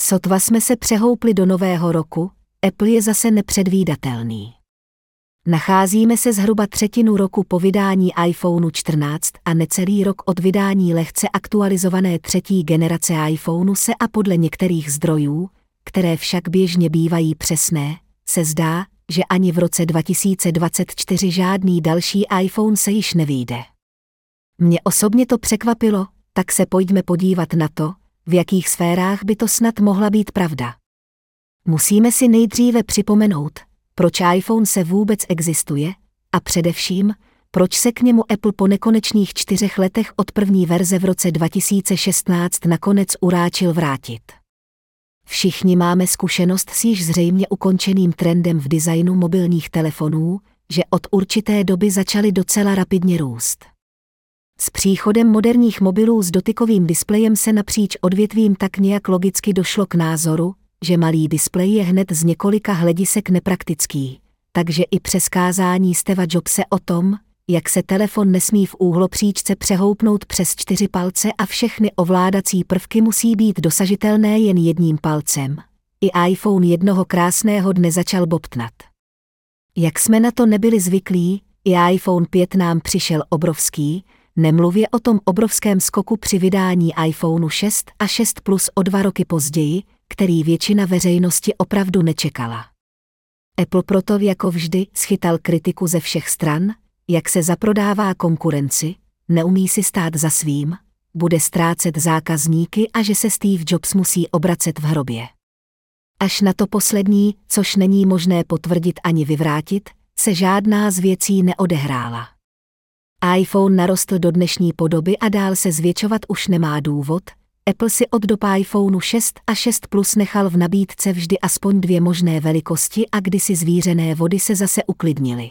Sotva jsme se přehoupli do nového roku, Apple je zase nepředvídatelný. Nacházíme se zhruba třetinu roku po vydání iPhoneu 14 a necelý rok od vydání lehce aktualizované třetí generace iPhoneu se a podle některých zdrojů, které však běžně bývají přesné, se zdá, že ani v roce 2024 žádný další iPhone se již nevyjde. Mě osobně to překvapilo, tak se pojďme podívat na to, v jakých sférách by to snad mohla být pravda. Musíme si nejdříve připomenout, proč iPhone se vůbec existuje a především, proč se k němu Apple po nekonečných čtyřech letech od první verze v roce 2016 nakonec uráčil vrátit. Všichni máme zkušenost s již zřejmě ukončeným trendem v designu mobilních telefonů, že od určité doby začaly docela rapidně růst. S příchodem moderních mobilů s dotykovým displejem se napříč odvětvím tak nějak logicky došlo k názoru, že malý displej je hned z několika hledisek nepraktický, takže i přeskázání Steva Jobse o tom, jak se telefon nesmí v úhlopříčce přehoupnout přes čtyři palce a všechny ovládací prvky musí být dosažitelné jen jedním palcem. I iPhone jednoho krásného dne začal bobtnat. Jak jsme na to nebyli zvyklí, i iPhone 5 nám přišel obrovský, nemluvě o tom obrovském skoku při vydání iPhoneu 6 a 6 Plus o dva roky později, který většina veřejnosti opravdu nečekala. Apple proto jako vždy schytal kritiku ze všech stran, jak se zaprodává konkurenci, neumí si stát za svým, bude ztrácet zákazníky a že se Steve Jobs musí obracet v hrobě. Až na to poslední, což není možné potvrdit ani vyvrátit, se žádná z věcí neodehrála iPhone narostl do dnešní podoby a dál se zvětšovat už nemá důvod, Apple si od dob iPhoneu 6 a 6 Plus nechal v nabídce vždy aspoň dvě možné velikosti a kdysi zvířené vody se zase uklidnily.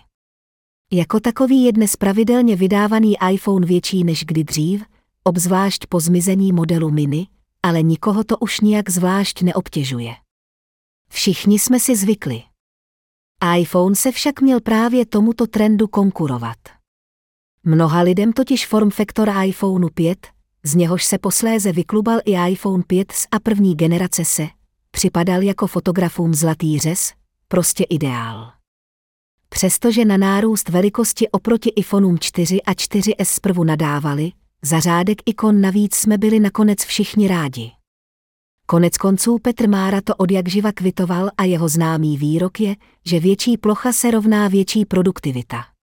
Jako takový je dnes pravidelně vydávaný iPhone větší než kdy dřív, obzvlášť po zmizení modelu mini, ale nikoho to už nijak zvlášť neobtěžuje. Všichni jsme si zvykli. iPhone se však měl právě tomuto trendu konkurovat. Mnoha lidem totiž form faktor iPhone 5, z něhož se posléze vyklubal i iPhone 5 z a první generace se, připadal jako fotografům zlatý řez, prostě ideál. Přestože na nárůst velikosti oproti iPhoneům 4 a 4S zprvu nadávali, za řádek ikon navíc jsme byli nakonec všichni rádi. Konec konců Petr Mára to od jak živa kvitoval a jeho známý výrok je, že větší plocha se rovná větší produktivita.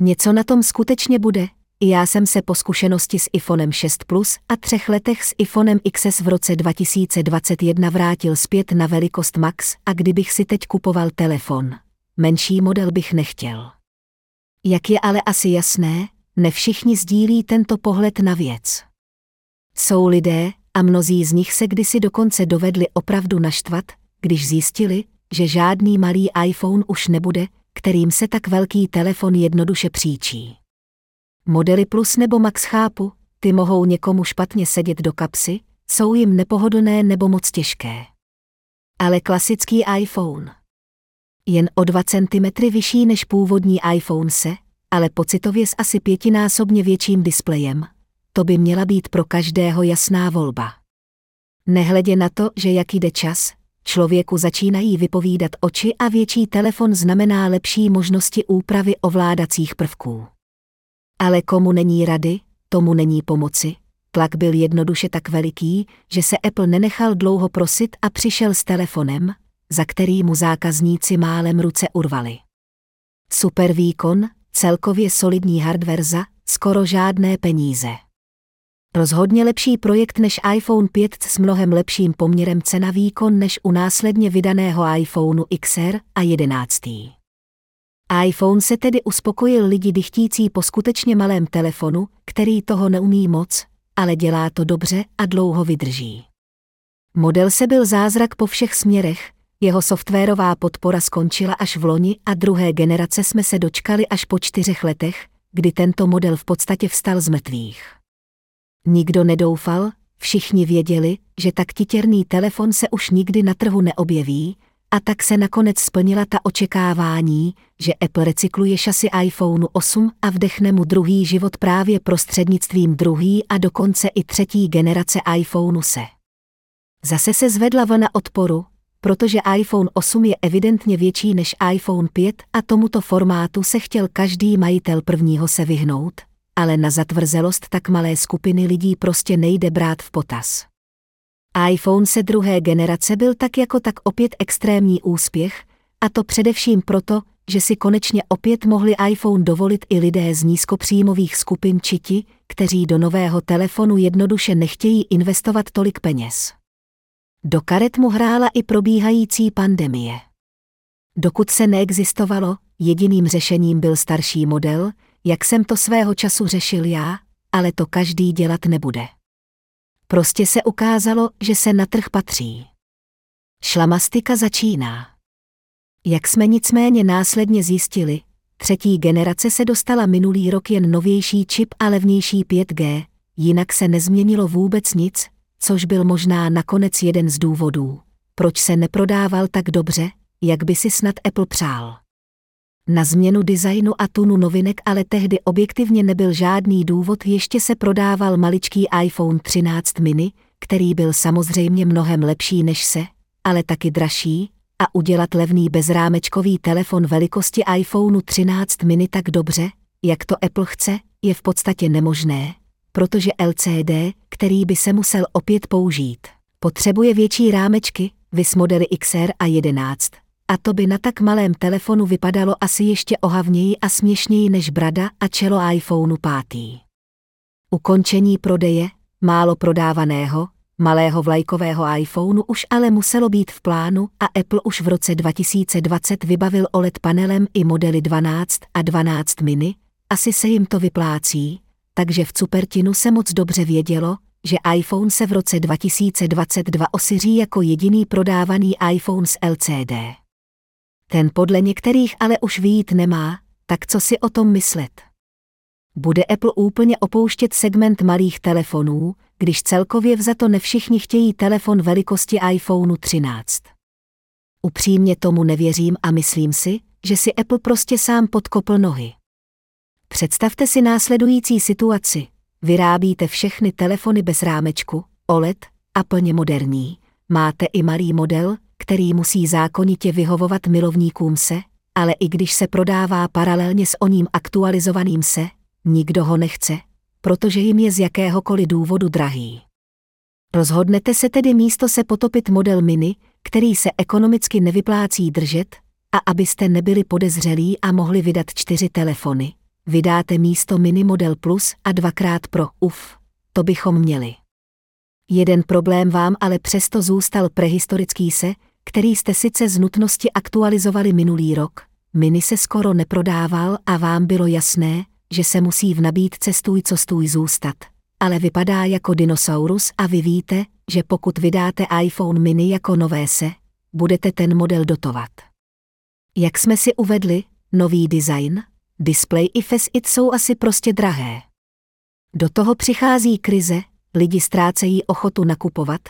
Něco na tom skutečně bude, i já jsem se po zkušenosti s iPhonem 6 Plus a třech letech s iPhonem XS v roce 2021 vrátil zpět na velikost Max a kdybych si teď kupoval telefon, menší model bych nechtěl. Jak je ale asi jasné, ne všichni sdílí tento pohled na věc. Jsou lidé, a mnozí z nich se kdysi dokonce dovedli opravdu naštvat, když zjistili, že žádný malý iPhone už nebude, kterým se tak velký telefon jednoduše příčí. Modely Plus nebo Max chápu, ty mohou někomu špatně sedět do kapsy, jsou jim nepohodlné nebo moc těžké. Ale klasický iPhone. Jen o 2 cm vyšší než původní iPhone se, ale pocitově s asi pětinásobně větším displejem, to by měla být pro každého jasná volba. Nehledě na to, že jak jde čas, člověku začínají vypovídat oči a větší telefon znamená lepší možnosti úpravy ovládacích prvků. Ale komu není rady, tomu není pomoci. Tlak byl jednoduše tak veliký, že se Apple nenechal dlouho prosit a přišel s telefonem, za který mu zákazníci málem ruce urvali. Super výkon, celkově solidní hardware za skoro žádné peníze. Rozhodně lepší projekt než iPhone 5 s mnohem lepším poměrem cena výkon než u následně vydaného iPhoneu XR a 11. iPhone se tedy uspokojil lidi dychtící po skutečně malém telefonu, který toho neumí moc, ale dělá to dobře a dlouho vydrží. Model se byl zázrak po všech směrech, jeho softwarová podpora skončila až v loni a druhé generace jsme se dočkali až po čtyřech letech, kdy tento model v podstatě vstal z mrtvých. Nikdo nedoufal, všichni věděli, že tak titěrný telefon se už nikdy na trhu neobjeví, a tak se nakonec splnila ta očekávání, že Apple recykluje šasy iPhone 8 a vdechne mu druhý život právě prostřednictvím druhý a dokonce i třetí generace iPhoneu se. Zase se zvedla vlna odporu, protože iPhone 8 je evidentně větší než iPhone 5 a tomuto formátu se chtěl každý majitel prvního se vyhnout, ale na zatvrzelost tak malé skupiny lidí prostě nejde brát v potaz. iPhone se druhé generace byl tak jako tak opět extrémní úspěch, a to především proto, že si konečně opět mohli iPhone dovolit i lidé z nízkopříjmových skupin či ti, kteří do nového telefonu jednoduše nechtějí investovat tolik peněz. Do karet mu hrála i probíhající pandemie. Dokud se neexistovalo, jediným řešením byl starší model, jak jsem to svého času řešil já, ale to každý dělat nebude. Prostě se ukázalo, že se na trh patří. Šlamastika začíná. Jak jsme nicméně následně zjistili, třetí generace se dostala minulý rok jen novější čip a levnější 5G, jinak se nezměnilo vůbec nic, což byl možná nakonec jeden z důvodů, proč se neprodával tak dobře, jak by si snad Apple přál. Na změnu designu a tunu novinek ale tehdy objektivně nebyl žádný důvod, ještě se prodával maličký iPhone 13 mini, který byl samozřejmě mnohem lepší než se, ale taky dražší, a udělat levný bezrámečkový telefon velikosti iPhone 13 mini tak dobře, jak to Apple chce, je v podstatě nemožné, protože LCD, který by se musel opět použít, potřebuje větší rámečky, vys modely XR a 11, a to by na tak malém telefonu vypadalo asi ještě ohavněji a směšněji než brada a čelo iPhoneu 5. Ukončení prodeje, málo prodávaného, malého vlajkového iPhoneu už ale muselo být v plánu a Apple už v roce 2020 vybavil OLED panelem i modely 12 a 12 mini, asi se jim to vyplácí, takže v Cupertinu se moc dobře vědělo, že iPhone se v roce 2022 osiří jako jediný prodávaný iPhone s LCD. Ten podle některých ale už výjít nemá, tak co si o tom myslet? Bude Apple úplně opouštět segment malých telefonů, když celkově vzato ne všichni chtějí telefon velikosti iPhoneu 13. Upřímně tomu nevěřím a myslím si, že si Apple prostě sám podkopl nohy. Představte si následující situaci. Vyrábíte všechny telefony bez rámečku, OLED a plně moderní. Máte i malý model, který musí zákonitě vyhovovat milovníkům se, ale i když se prodává paralelně s oním aktualizovaným se, nikdo ho nechce, protože jim je z jakéhokoliv důvodu drahý. Rozhodnete se tedy místo se potopit model mini, který se ekonomicky nevyplácí držet, a abyste nebyli podezřelí a mohli vydat čtyři telefony, vydáte místo mini model plus a dvakrát pro UF. To bychom měli. Jeden problém vám ale přesto zůstal prehistorický se, který jste sice z nutnosti aktualizovali minulý rok, mini se skoro neprodával a vám bylo jasné, že se musí v nabídce stůj co stůj zůstat, ale vypadá jako dinosaurus a vy víte, že pokud vydáte iPhone mini jako nové se, budete ten model dotovat. Jak jsme si uvedli, nový design, display i it jsou asi prostě drahé. Do toho přichází krize, lidi ztrácejí ochotu nakupovat,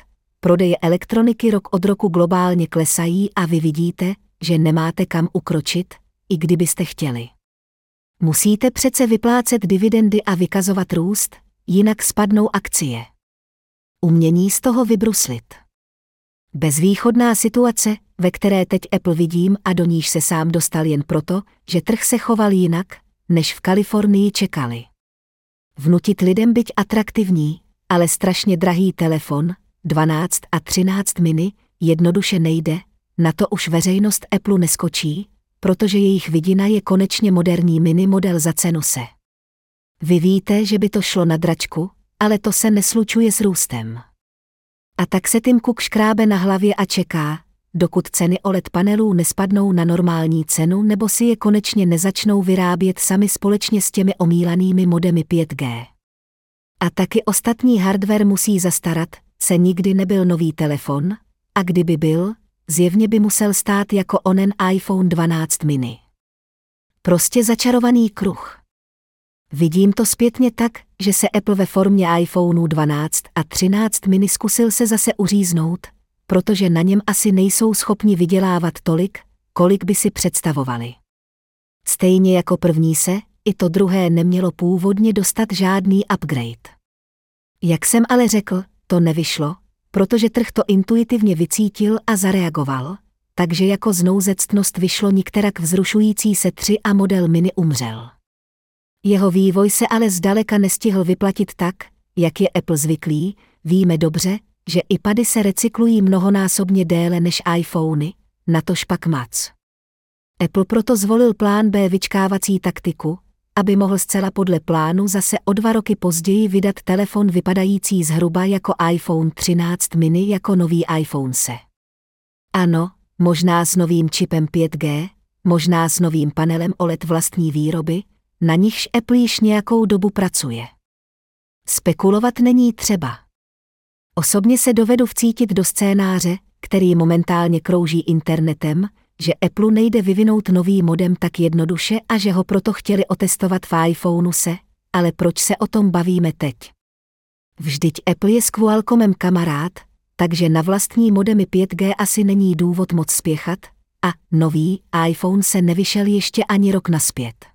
prodeje elektroniky rok od roku globálně klesají a vy vidíte, že nemáte kam ukročit, i kdybyste chtěli. Musíte přece vyplácet dividendy a vykazovat růst, jinak spadnou akcie. Umění z toho vybruslit. Bezvýchodná situace, ve které teď Apple vidím a do níž se sám dostal jen proto, že trh se choval jinak, než v Kalifornii čekali. Vnutit lidem byť atraktivní, ale strašně drahý telefon, 12 a 13 mini, jednoduše nejde, na to už veřejnost Apple neskočí, protože jejich vidina je konečně moderní mini model za cenu se. Vy víte, že by to šlo na dračku, ale to se neslučuje s růstem. A tak se Tim Cook škrábe na hlavě a čeká, dokud ceny OLED panelů nespadnou na normální cenu nebo si je konečně nezačnou vyrábět sami společně s těmi omílanými modemy 5G. A taky ostatní hardware musí zastarat, se nikdy nebyl nový telefon, a kdyby byl, zjevně by musel stát jako onen iPhone 12 mini. Prostě začarovaný kruh. Vidím to zpětně tak, že se Apple ve formě iPhoneu 12 a 13 mini zkusil se zase uříznout, protože na něm asi nejsou schopni vydělávat tolik, kolik by si představovali. Stejně jako první se, i to druhé nemělo původně dostat žádný upgrade. Jak jsem ale řekl, to nevyšlo, protože trh to intuitivně vycítil a zareagoval, takže jako znouzectnost vyšlo nikterak vzrušující se 3 a model Mini umřel. Jeho vývoj se ale zdaleka nestihl vyplatit tak, jak je Apple zvyklý, víme dobře, že iPady se recyklují mnohonásobně déle než iPhony, natož pak Mac. Apple proto zvolil plán B vyčkávací taktiku, aby mohl zcela podle plánu zase o dva roky později vydat telefon vypadající zhruba jako iPhone 13 mini jako nový iPhone se. Ano, možná s novým čipem 5G, možná s novým panelem OLED vlastní výroby, na nichž Apple již nějakou dobu pracuje. Spekulovat není třeba. Osobně se dovedu vcítit do scénáře, který momentálně krouží internetem, že Apple nejde vyvinout nový modem tak jednoduše a že ho proto chtěli otestovat v iPhoneu se, ale proč se o tom bavíme teď? Vždyť Apple je s Qualcommem kamarád, takže na vlastní modemy 5G asi není důvod moc spěchat a nový iPhone se nevyšel ještě ani rok naspět.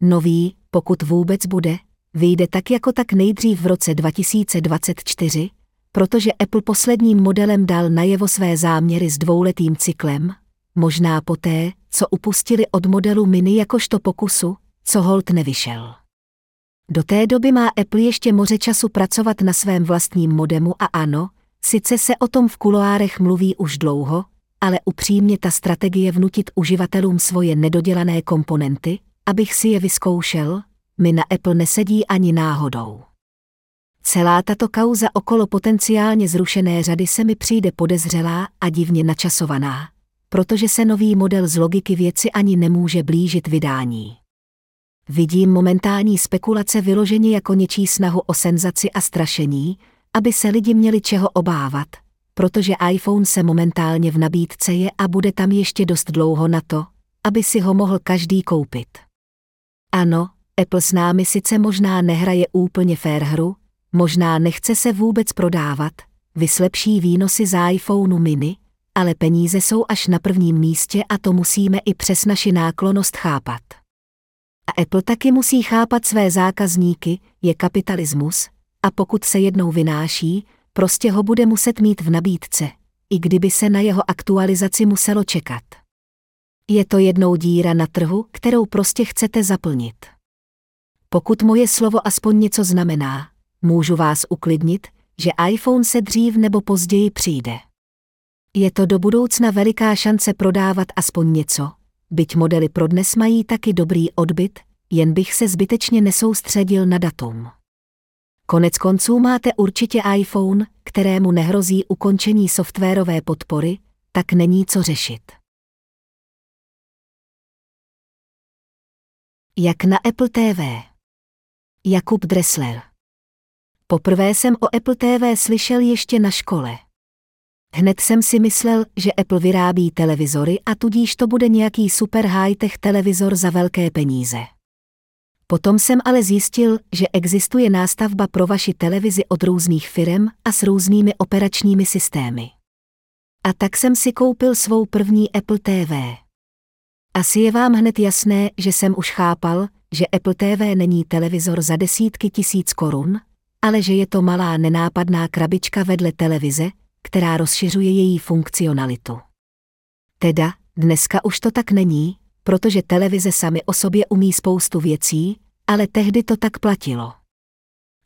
Nový, pokud vůbec bude, vyjde tak jako tak nejdřív v roce 2024, protože Apple posledním modelem dal najevo své záměry s dvouletým cyklem, možná poté, co upustili od modelu Mini jakožto pokusu, co hold nevyšel. Do té doby má Apple ještě moře času pracovat na svém vlastním modemu a ano, sice se o tom v kuloárech mluví už dlouho, ale upřímně ta strategie vnutit uživatelům svoje nedodělané komponenty, abych si je vyzkoušel, mi na Apple nesedí ani náhodou. Celá tato kauza okolo potenciálně zrušené řady se mi přijde podezřelá a divně načasovaná, protože se nový model z logiky věci ani nemůže blížit vydání. Vidím momentální spekulace vyloženě jako něčí snahu o senzaci a strašení, aby se lidi měli čeho obávat, protože iPhone se momentálně v nabídce je a bude tam ještě dost dlouho na to, aby si ho mohl každý koupit. Ano, Apple s námi sice možná nehraje úplně fair hru, možná nechce se vůbec prodávat, vyslepší výnosy z iPhoneu mini, ale peníze jsou až na prvním místě a to musíme i přes naši náklonost chápat. A Apple taky musí chápat své zákazníky, je kapitalismus, a pokud se jednou vynáší, prostě ho bude muset mít v nabídce, i kdyby se na jeho aktualizaci muselo čekat. Je to jednou díra na trhu, kterou prostě chcete zaplnit. Pokud moje slovo aspoň něco znamená, můžu vás uklidnit, že iPhone se dřív nebo později přijde. Je to do budoucna veliká šance prodávat aspoň něco, byť modely pro dnes mají taky dobrý odbyt, jen bych se zbytečně nesoustředil na datum. Konec konců máte určitě iPhone, kterému nehrozí ukončení softwarové podpory, tak není co řešit. Jak na Apple TV Jakub Dressler Poprvé jsem o Apple TV slyšel ještě na škole. Hned jsem si myslel, že Apple vyrábí televizory a tudíž to bude nějaký super high-tech televizor za velké peníze. Potom jsem ale zjistil, že existuje nástavba pro vaši televizi od různých firm a s různými operačními systémy. A tak jsem si koupil svou první Apple TV. Asi je vám hned jasné, že jsem už chápal, že Apple TV není televizor za desítky tisíc korun, ale že je to malá nenápadná krabička vedle televize, která rozšiřuje její funkcionalitu. Teda, dneska už to tak není, protože televize sami o sobě umí spoustu věcí, ale tehdy to tak platilo.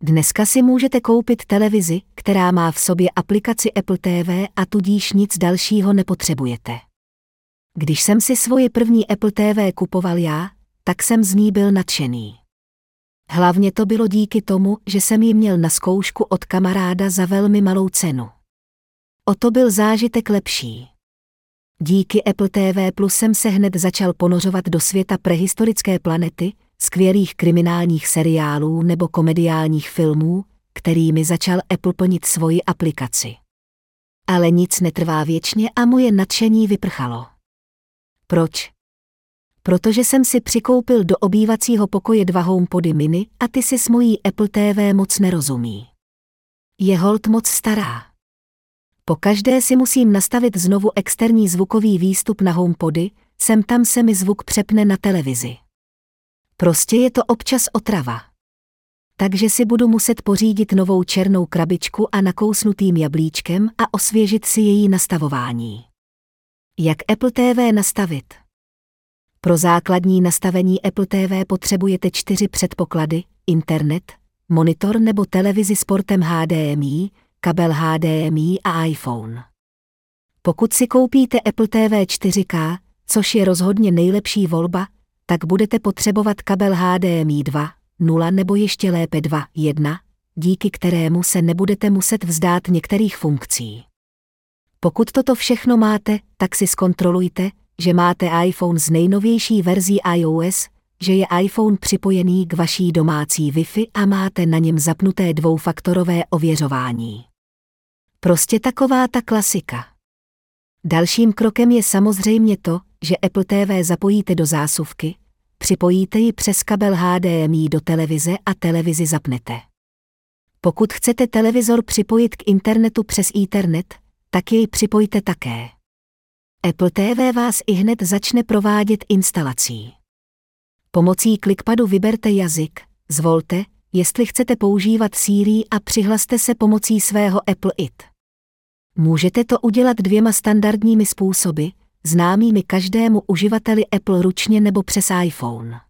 Dneska si můžete koupit televizi, která má v sobě aplikaci Apple TV a tudíž nic dalšího nepotřebujete. Když jsem si svoji první Apple TV kupoval já, tak jsem z ní byl nadšený. Hlavně to bylo díky tomu, že jsem ji měl na zkoušku od kamaráda za velmi malou cenu. O to byl zážitek lepší. Díky Apple TV Plus jsem se hned začal ponořovat do světa prehistorické planety, skvělých kriminálních seriálů nebo komediálních filmů, kterými začal Apple plnit svoji aplikaci. Ale nic netrvá věčně a moje nadšení vyprchalo. Proč? Protože jsem si přikoupil do obývacího pokoje dva HomePody mini a ty si s mojí Apple TV moc nerozumí. Je hold moc stará. Po každé si musím nastavit znovu externí zvukový výstup na HomePody, sem tam se mi zvuk přepne na televizi. Prostě je to občas otrava. Takže si budu muset pořídit novou černou krabičku a nakousnutým jablíčkem a osvěžit si její nastavování. Jak Apple TV nastavit? Pro základní nastavení Apple TV potřebujete čtyři předpoklady, internet, monitor nebo televizi s portem HDMI, kabel HDMI a iPhone. Pokud si koupíte Apple TV 4K, což je rozhodně nejlepší volba, tak budete potřebovat kabel HDMI 2, 0 nebo ještě lépe 2, 1, díky kterému se nebudete muset vzdát některých funkcí. Pokud toto všechno máte, tak si zkontrolujte, že máte iPhone z nejnovější verzí iOS, že je iPhone připojený k vaší domácí Wi-Fi a máte na něm zapnuté dvoufaktorové ověřování. Prostě taková ta klasika. Dalším krokem je samozřejmě to, že Apple TV zapojíte do zásuvky, připojíte ji přes kabel HDMI do televize a televizi zapnete. Pokud chcete televizor připojit k internetu přes Ethernet, tak jej připojte také. Apple TV vás i hned začne provádět instalací. Pomocí klikpadu vyberte jazyk, zvolte, jestli chcete používat Siri a přihlaste se pomocí svého Apple IT. Můžete to udělat dvěma standardními způsoby, známými každému uživateli Apple ručně nebo přes iPhone.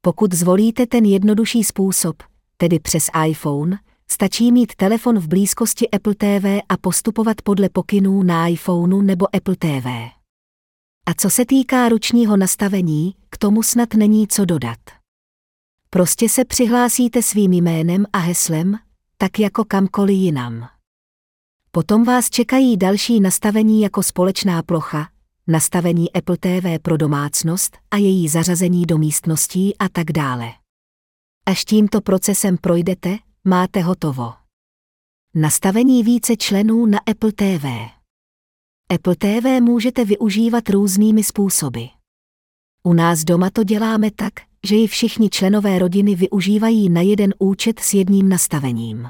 Pokud zvolíte ten jednodušší způsob, tedy přes iPhone, stačí mít telefon v blízkosti Apple TV a postupovat podle pokynů na iPhoneu nebo Apple TV. A co se týká ručního nastavení, k tomu snad není co dodat. Prostě se přihlásíte svým jménem a heslem, tak jako kamkoliv jinam. Potom vás čekají další nastavení jako společná plocha, nastavení Apple TV pro domácnost a její zařazení do místností a tak dále. Až tímto procesem projdete, máte hotovo. Nastavení více členů na Apple TV. Apple TV můžete využívat různými způsoby. U nás doma to děláme tak, že ji všichni členové rodiny využívají na jeden účet s jedním nastavením.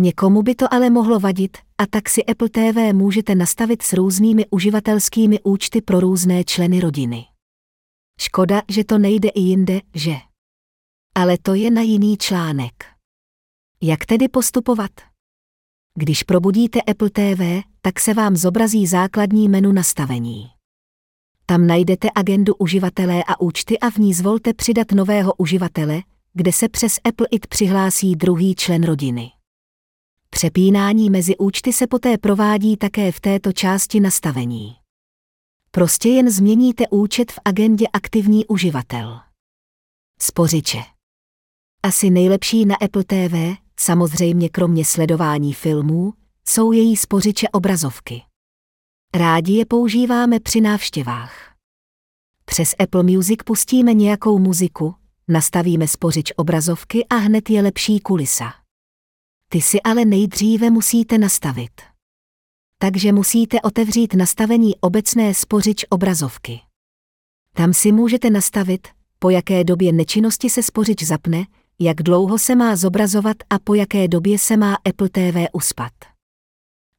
Někomu by to ale mohlo vadit, a tak si Apple TV můžete nastavit s různými uživatelskými účty pro různé členy rodiny. Škoda, že to nejde i jinde, že? Ale to je na jiný článek. Jak tedy postupovat? Když probudíte Apple TV, tak se vám zobrazí základní menu nastavení. Tam najdete agendu uživatelé a účty a v ní zvolte přidat nového uživatele, kde se přes Apple IT přihlásí druhý člen rodiny. Přepínání mezi účty se poté provádí také v této části nastavení. Prostě jen změníte účet v agendě aktivní uživatel. Spořiče. Asi nejlepší na Apple TV, samozřejmě kromě sledování filmů, jsou její spořiče obrazovky. Rádi je používáme při návštěvách. Přes Apple Music pustíme nějakou muziku, nastavíme spořič obrazovky a hned je lepší kulisa. Ty si ale nejdříve musíte nastavit. Takže musíte otevřít nastavení obecné spořič obrazovky. Tam si můžete nastavit, po jaké době nečinnosti se spořič zapne, jak dlouho se má zobrazovat a po jaké době se má Apple TV uspat.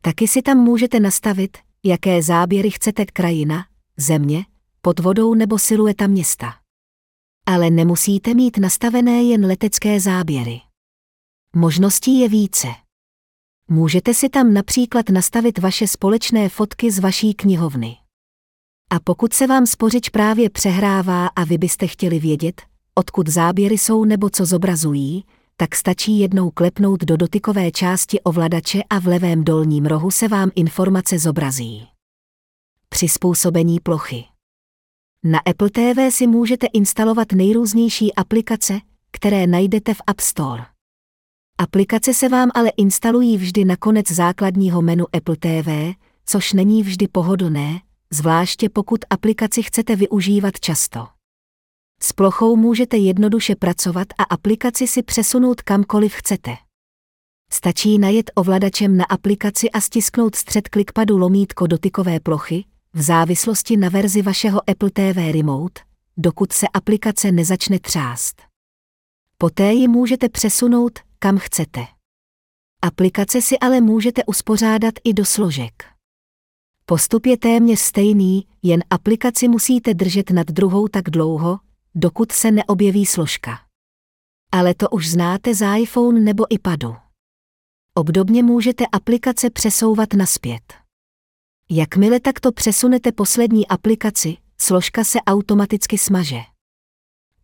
Taky si tam můžete nastavit, jaké záběry chcete krajina, země, pod vodou nebo silueta města. Ale nemusíte mít nastavené jen letecké záběry. Možností je více. Můžete si tam například nastavit vaše společné fotky z vaší knihovny. A pokud se vám spořič právě přehrává a vy byste chtěli vědět, odkud záběry jsou nebo co zobrazují, tak stačí jednou klepnout do dotykové části ovladače a v levém dolním rohu se vám informace zobrazí. Přizpůsobení plochy. Na Apple TV si můžete instalovat nejrůznější aplikace, které najdete v App Store. Aplikace se vám ale instalují vždy na konec základního menu Apple TV, což není vždy pohodlné, zvláště pokud aplikaci chcete využívat často. S plochou můžete jednoduše pracovat a aplikaci si přesunout kamkoliv chcete. Stačí najet ovladačem na aplikaci a stisknout střed klikpadu lomítko dotykové plochy, v závislosti na verzi vašeho Apple TV Remote, dokud se aplikace nezačne třást. Poté ji můžete přesunout, kam chcete. Aplikace si ale můžete uspořádat i do složek. Postup je téměř stejný, jen aplikaci musíte držet nad druhou tak dlouho, dokud se neobjeví složka. Ale to už znáte z iPhone nebo iPadu. Obdobně můžete aplikace přesouvat naspět. Jakmile takto přesunete poslední aplikaci, složka se automaticky smaže.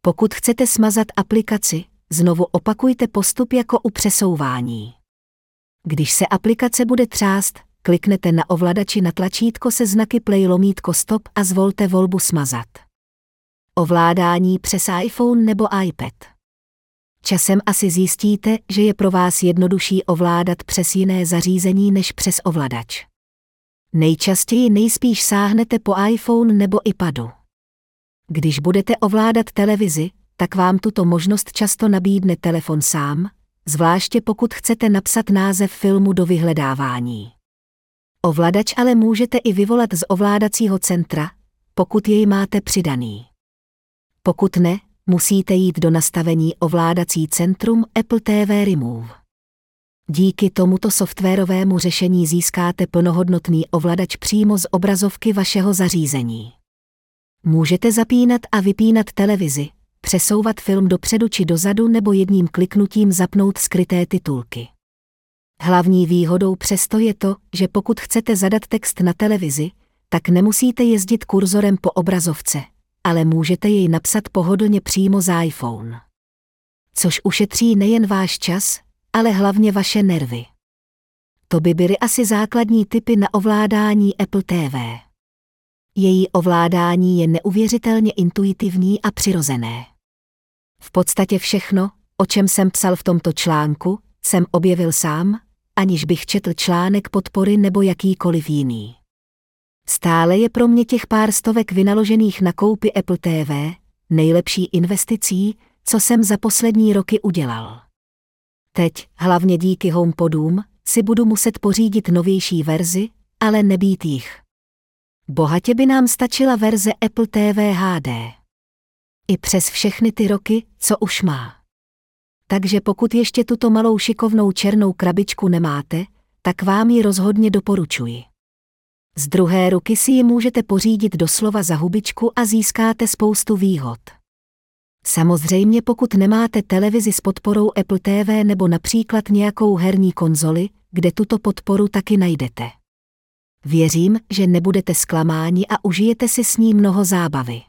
Pokud chcete smazat aplikaci, znovu opakujte postup jako u přesouvání. Když se aplikace bude třást, kliknete na ovladači na tlačítko se znaky play lomítko stop a zvolte volbu smazat. Ovládání přes iPhone nebo iPad. Časem asi zjistíte, že je pro vás jednodušší ovládat přes jiné zařízení než přes ovladač. Nejčastěji nejspíš sáhnete po iPhone nebo iPadu. Když budete ovládat televizi, tak vám tuto možnost často nabídne telefon sám, zvláště pokud chcete napsat název filmu do vyhledávání. Ovladač ale můžete i vyvolat z ovládacího centra, pokud jej máte přidaný. Pokud ne, musíte jít do nastavení ovládací centrum Apple TV Remove. Díky tomuto softwarovému řešení získáte plnohodnotný ovladač přímo z obrazovky vašeho zařízení. Můžete zapínat a vypínat televizi, přesouvat film dopředu či dozadu nebo jedním kliknutím zapnout skryté titulky. Hlavní výhodou přesto je to, že pokud chcete zadat text na televizi, tak nemusíte jezdit kurzorem po obrazovce, ale můžete jej napsat pohodlně přímo z iPhone. Což ušetří nejen váš čas, ale hlavně vaše nervy. To by byly asi základní typy na ovládání Apple TV. Její ovládání je neuvěřitelně intuitivní a přirozené. V podstatě všechno, o čem jsem psal v tomto článku, jsem objevil sám, aniž bych četl článek podpory nebo jakýkoliv jiný. Stále je pro mě těch pár stovek vynaložených na koupy Apple TV nejlepší investicí, co jsem za poslední roky udělal. Teď, hlavně díky HomePodům, si budu muset pořídit novější verzi, ale nebýt jich. Bohatě by nám stačila verze Apple TV HD. I přes všechny ty roky, co už má. Takže pokud ještě tuto malou šikovnou černou krabičku nemáte, tak vám ji rozhodně doporučuji. Z druhé ruky si ji můžete pořídit doslova za hubičku a získáte spoustu výhod. Samozřejmě pokud nemáte televizi s podporou Apple TV nebo například nějakou herní konzoli, kde tuto podporu taky najdete. Věřím, že nebudete zklamáni a užijete si s ní mnoho zábavy.